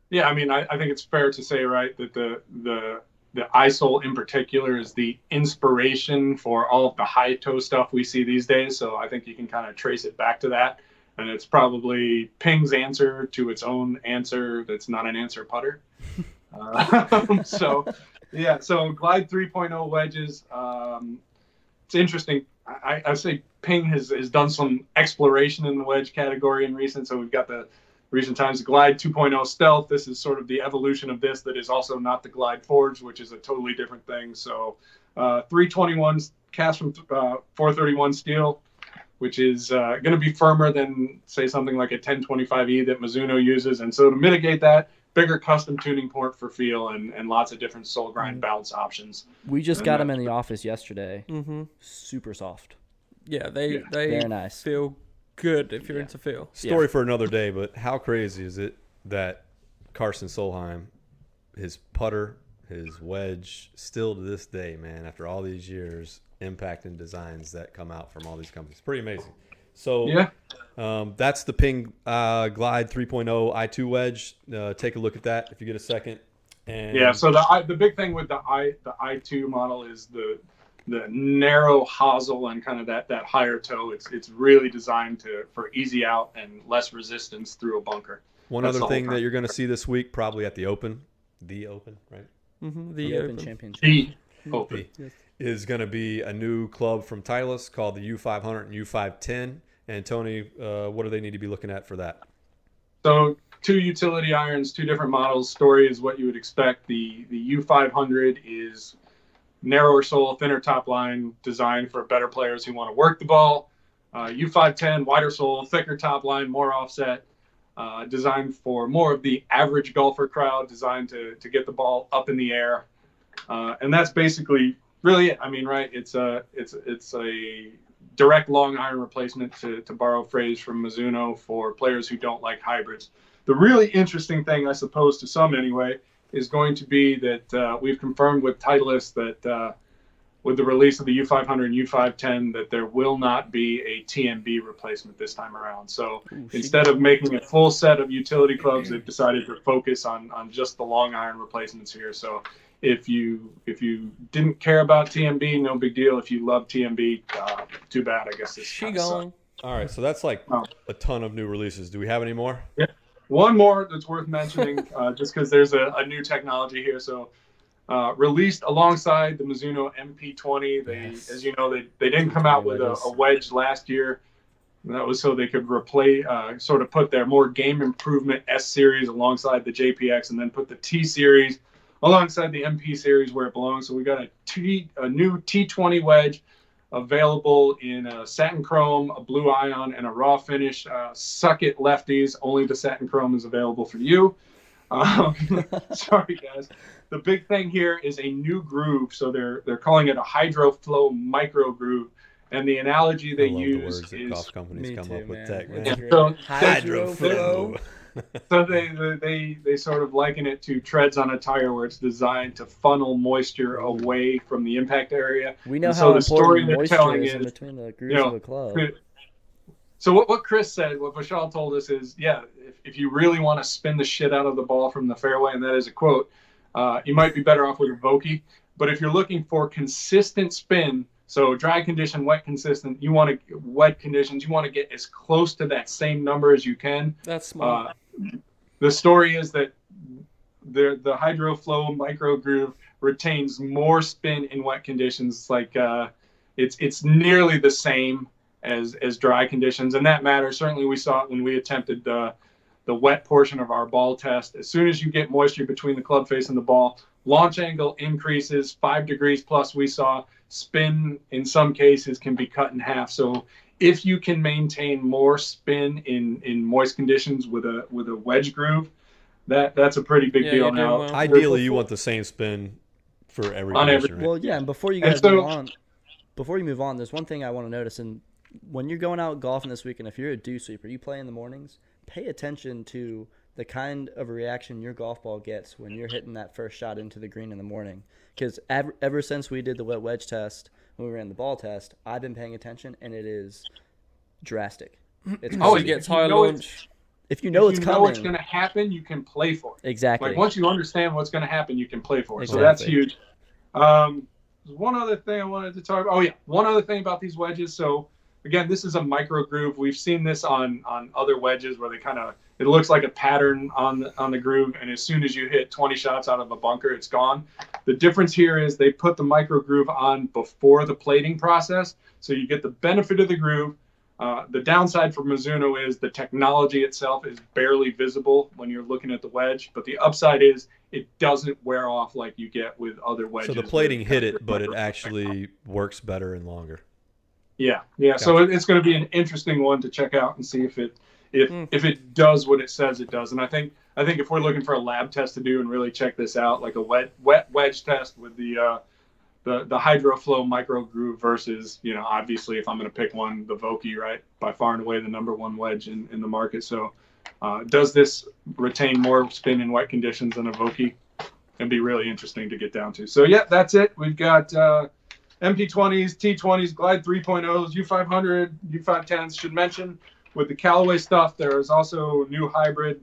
S3: Yeah, I mean, I, I think it's fair to say, right, that the the the ISOL in particular is the inspiration for all of the high toe stuff we see these days. So I think you can kind of trace it back to that, and it's probably Ping's answer to its own answer that's not an answer putter. Uh, so yeah, so Glide 3.0 wedges. Um, it's interesting. I, I say Ping has, has done some exploration in the wedge category in recent. So we've got the recent times. Glide 2.0 Stealth. This is sort of the evolution of this that is also not the Glide Forge, which is a totally different thing. So uh, 321 cast from uh, 431 steel, which is uh, going to be firmer than say something like a 1025E that Mizuno uses. And so to mitigate that, bigger custom tuning port for feel and, and lots of different sole grind bounce options.
S4: We just
S3: And
S4: got them in the office yesterday.
S2: Mm-hmm.
S4: Super soft.
S2: Yeah, they
S3: Yeah.
S2: they
S4: Very nice.
S2: feel good if you're
S4: Yeah.
S2: into feel.
S1: Story for another day, but how crazy is it that Karsten Solheim, his putter, his wedge, still to this day, man, after all these years, impacting designs that come out from all these companies. Pretty amazing. So
S3: Yeah.
S1: um, that's the Ping uh, Glide 3.0 i2 wedge. Uh, take a look at that if you get a second. And
S3: Yeah. So the I, the big thing with the i the i two model is the the narrow hosel and kind of that that higher toe. It's it's really designed to for easy out and less resistance through a bunker.
S1: one
S3: that's
S1: other thing that you're going to see this week, probably at the Open, the Open, right?
S2: Mm-hmm.
S4: The
S2: The
S4: Open
S2: open.
S4: Championship.
S3: The open.
S1: The- is going to be a new club from Titleist called the U500 and U510. And Tony, uh, what do they need to be looking at for that?
S3: So two utility irons, two different models. Story is what you would expect. The the U500 is narrower sole, thinner top line, designed for better players who want to work the ball. Uh, U510, wider sole, thicker top line, more offset, uh, designed for more of the average golfer crowd, designed to, to get the ball up in the air. Uh, and that's basically really it. I mean, right? It's a it's it's a direct long iron replacement to, to borrow a phrase from Mizuno for players who don't like hybrids. The really interesting thing, I suppose, to some anyway, is going to be that uh, we've confirmed with Titleist that uh, with the release of the U500 and U510 that there will not be a TMB replacement this time around. So
S4: Ooh,
S3: instead of making a full set of utility clubs, they've decided to focus on on just the long iron replacements here. So if you if you didn't care about TMB, no big deal. If you love TMB, uh, too bad. I guess this
S2: She
S3: kinda sucks.
S2: gone.
S1: All right, so that's like
S3: Oh.
S1: a ton of new releases. Do we have any more?
S3: One more that's worth mentioning, uh, just because there's a, a new technology here. So, uh, released alongside the Mizuno MP20. They,
S1: Yes.
S3: as you know, they, they didn't come out with a, a wedge last year. That was so they could replace, uh, sort of put their more game improvement S series alongside the JPX, and then put the T series alongside the MP series where it belongs. So we got a T, a new T20 wedge available in a satin chrome, a blue ion, and a raw finish. Uh, suck it, lefties. Only the satin chrome is available for you. Um, sorry, guys. The big thing here is a new groove. So they're they're calling it a hydro flow micro groove. And the analogy they
S1: I love the
S3: use
S1: words that
S3: is
S1: golf companies
S4: Me
S1: come
S4: too,
S1: up with tech, man.
S4: great.
S3: So-
S4: Hydro
S1: Hydroflow.
S3: So they, they they sort of liken it to treads on a tire where it's designed to funnel moisture away from the impact area
S4: We know
S3: And
S4: how
S3: so the story they're telling
S4: is
S3: is,
S4: between the grooves
S3: know,
S4: of a club.
S3: So what, what Chris said, what Voshall told us is, yeah, if, if you really want to spin the shit out of the ball from the fairway, and that is a quote, uh, you might be better off with a Vokey. But if you're looking for consistent spin, so dry condition, wet consistent, you want to wet conditions, you want to get as close to that same number as you can.
S2: That's smart.
S3: Uh, the story is that the the hydroflow micro groove retains more spin in wet conditions. It's like uh, it's it's nearly the same as as dry conditions, and that matters. Certainly, we saw it when we attempted the the wet portion of our ball test. As soon as you get moisture between the club face and the ball, launch angle increases five degrees plus. We saw spin in some cases can be cut in half. So if you can maintain more spin in in moist conditions with a with a wedge groove, that that's a pretty big
S2: Yeah,
S3: deal now.
S2: well.
S1: Ideally, you want the same spin for every
S3: On every-
S4: Well, yeah, and before you
S3: And
S4: guys
S3: so-
S4: move on, before you move on, there's one thing I want to notice, and when you're going out golfing this weekend, if you're a dew sweeper, you play in the mornings, pay attention to the kind of reaction your golf ball gets when you're hitting that first shot into the green in the morning. Because ever, ever since we did the wet wedge test, when we ran the ball test, I've been paying attention, and it is drastic. It's
S2: oh,
S4: crazy.
S2: he gets
S3: If you
S2: high
S3: know it's-
S2: launch.
S4: if you know
S3: if
S4: it's
S3: you
S4: coming,
S3: know it's going to happen, you can play for it.
S4: exactly.
S3: Like once you understand what's going to happen, you can play for it. So that's huge. Um, one other thing I wanted to talk about. Oh yeah, one other thing about these wedges. So again, this is a micro groove. We've seen this on on other wedges where they kind of it looks like a pattern on the on the groove, and as soon as you hit 20 shots out of a bunker, it's gone. The difference here is they put the micro groove on before the plating process, so you get the benefit of the groove Uh, the downside for Mizuno is the technology itself is barely visible when you're looking at the wedge, but the upside is it doesn't wear off like you get with other wedges.
S1: So the plating hit it, but it actually works better and longer.
S3: Yeah, yeah. So it's going to be an interesting one to check out and see if it if
S2: Mm.
S3: if it does what it says it does. And I think I think if we're looking for a lab test to do and really check this out, like a wet wet wedge test with the uh, the the HydroFlow micro groove versus you know obviously if I'm going to pick one, the Vokey right by far and away the number one wedge in, in the market. So uh, does this retain more spin in wet conditions than a Vokey? It'd be really interesting to get down to. So yeah, that's it. We've got. Uh, MP20s, T20s, Glide 3.0s, U500, U510s. Should mention with the Callaway stuff, there is also new hybrid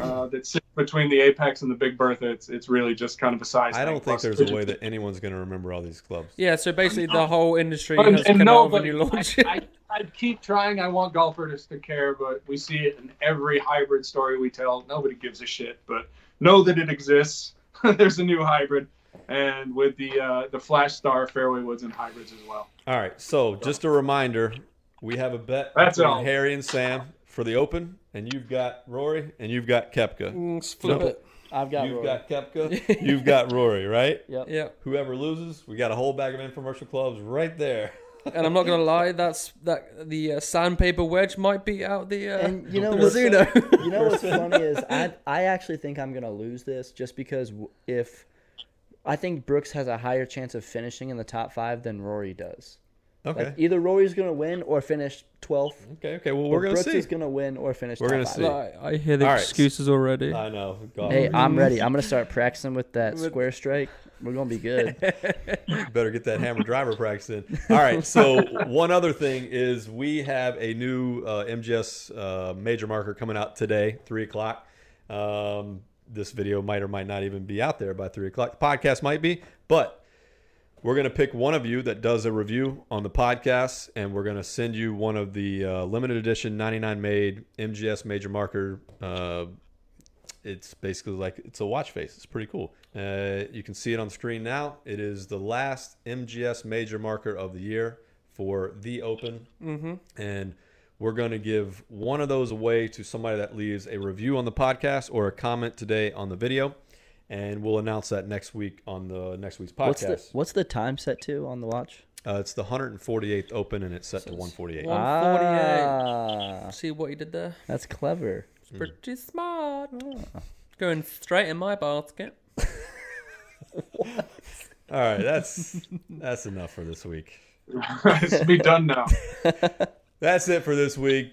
S3: uh, that sits between the Apex and the Big Bertha. It's it's really just kind of a size.
S1: I
S3: thing,
S1: don't think
S3: plus
S1: there's a way that anyone's going to remember all these clubs.
S2: Yeah, so basically the whole industry
S3: And,
S2: has
S3: and
S2: come
S3: no,
S2: out with
S3: but
S2: a new launch.
S3: I, I, I keep trying. I want golfers to care, but we see it in every hybrid story we tell. Nobody gives a shit, but know that it exists. There's a new hybrid, and with the uh, the Flash Star fairway woods and hybrids as well.
S1: All right, so just a reminder, we have a bet
S3: That's
S1: between
S3: all.
S1: Harry and Sam for the Open, and you've got Rory and you've got Koepka.
S2: Mm, let's flip
S1: No.
S2: it.
S4: I've got
S1: You've
S4: Rory.
S1: got Koepka, you've got Rory, right?
S4: Yep.
S2: Yeah,
S1: Whoever loses, we got a whole bag of infomercial clubs right there.
S2: and I'm not gonna lie, that's that the uh, sandpaper wedge might be out the uh,
S4: And you know
S2: the
S4: what's
S2: Mizuno.
S4: you know what's funny is I I actually think I'm gonna lose this just because if I think Brooks has a higher chance of finishing in the top five than Rory does.
S1: Okay,
S4: Like either Rory's gonna win or finish twelfth,
S1: okay, okay. Well, we're gonna
S4: Brooks
S1: see.
S4: Brooks is gonna win or finish.
S1: We're
S4: top
S1: gonna
S4: five.
S1: see.
S2: Like, I hear the
S1: All right.
S2: excuses already.
S1: I know. God,
S4: Hey, I'm ready. I'm gonna start practicing with that square strike. We're gonna be good.
S1: better get that hammer driver practice in. All right. So one other thing is we have a new uh, MGS uh, major marker coming out today, three o'clock. Um, this video might or might not even be out there by three o'clock. The podcast might be, but we're gonna pick one of you that does a review on the podcast, and we're gonna send you one of the uh, limited edition '99 made MGS major marker. Uh, it's basically like it's a watch face. It's pretty cool. Uh, you can see it on the screen now. It is the last MGS major marker of the year for the Open,
S2: mm-hmm.
S1: and we're going to give one of those away to somebody that leaves a review on the podcast or a comment today on the video, and we'll announce that next week on the next week's podcast.
S4: what's the what's the time set to on the watch?
S1: uh, it's the 148th Open, and it's set to 148.
S2: One- 148.
S4: Ah,
S2: See what you did there?
S4: that's clever.
S2: It's pretty smart. Going straight in my basket.
S1: All right, that's that's enough for this week.
S3: it's be done now.
S1: That's it for this week.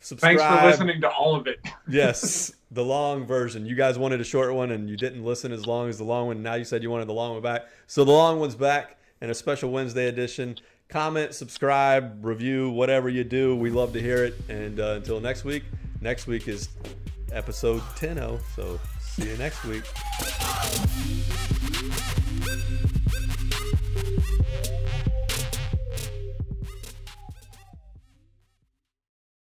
S1: Subscribe.
S3: Thanks for listening to all of it.
S1: yes, the long version. You guys wanted a short one and you didn't listen as long as the long one. Now you said you wanted the long one back. So the long one's back and a special Wednesday edition. Comment, subscribe, review, whatever you do. We love to hear it. And uh, until next week, next week is episode 10 So see you next week.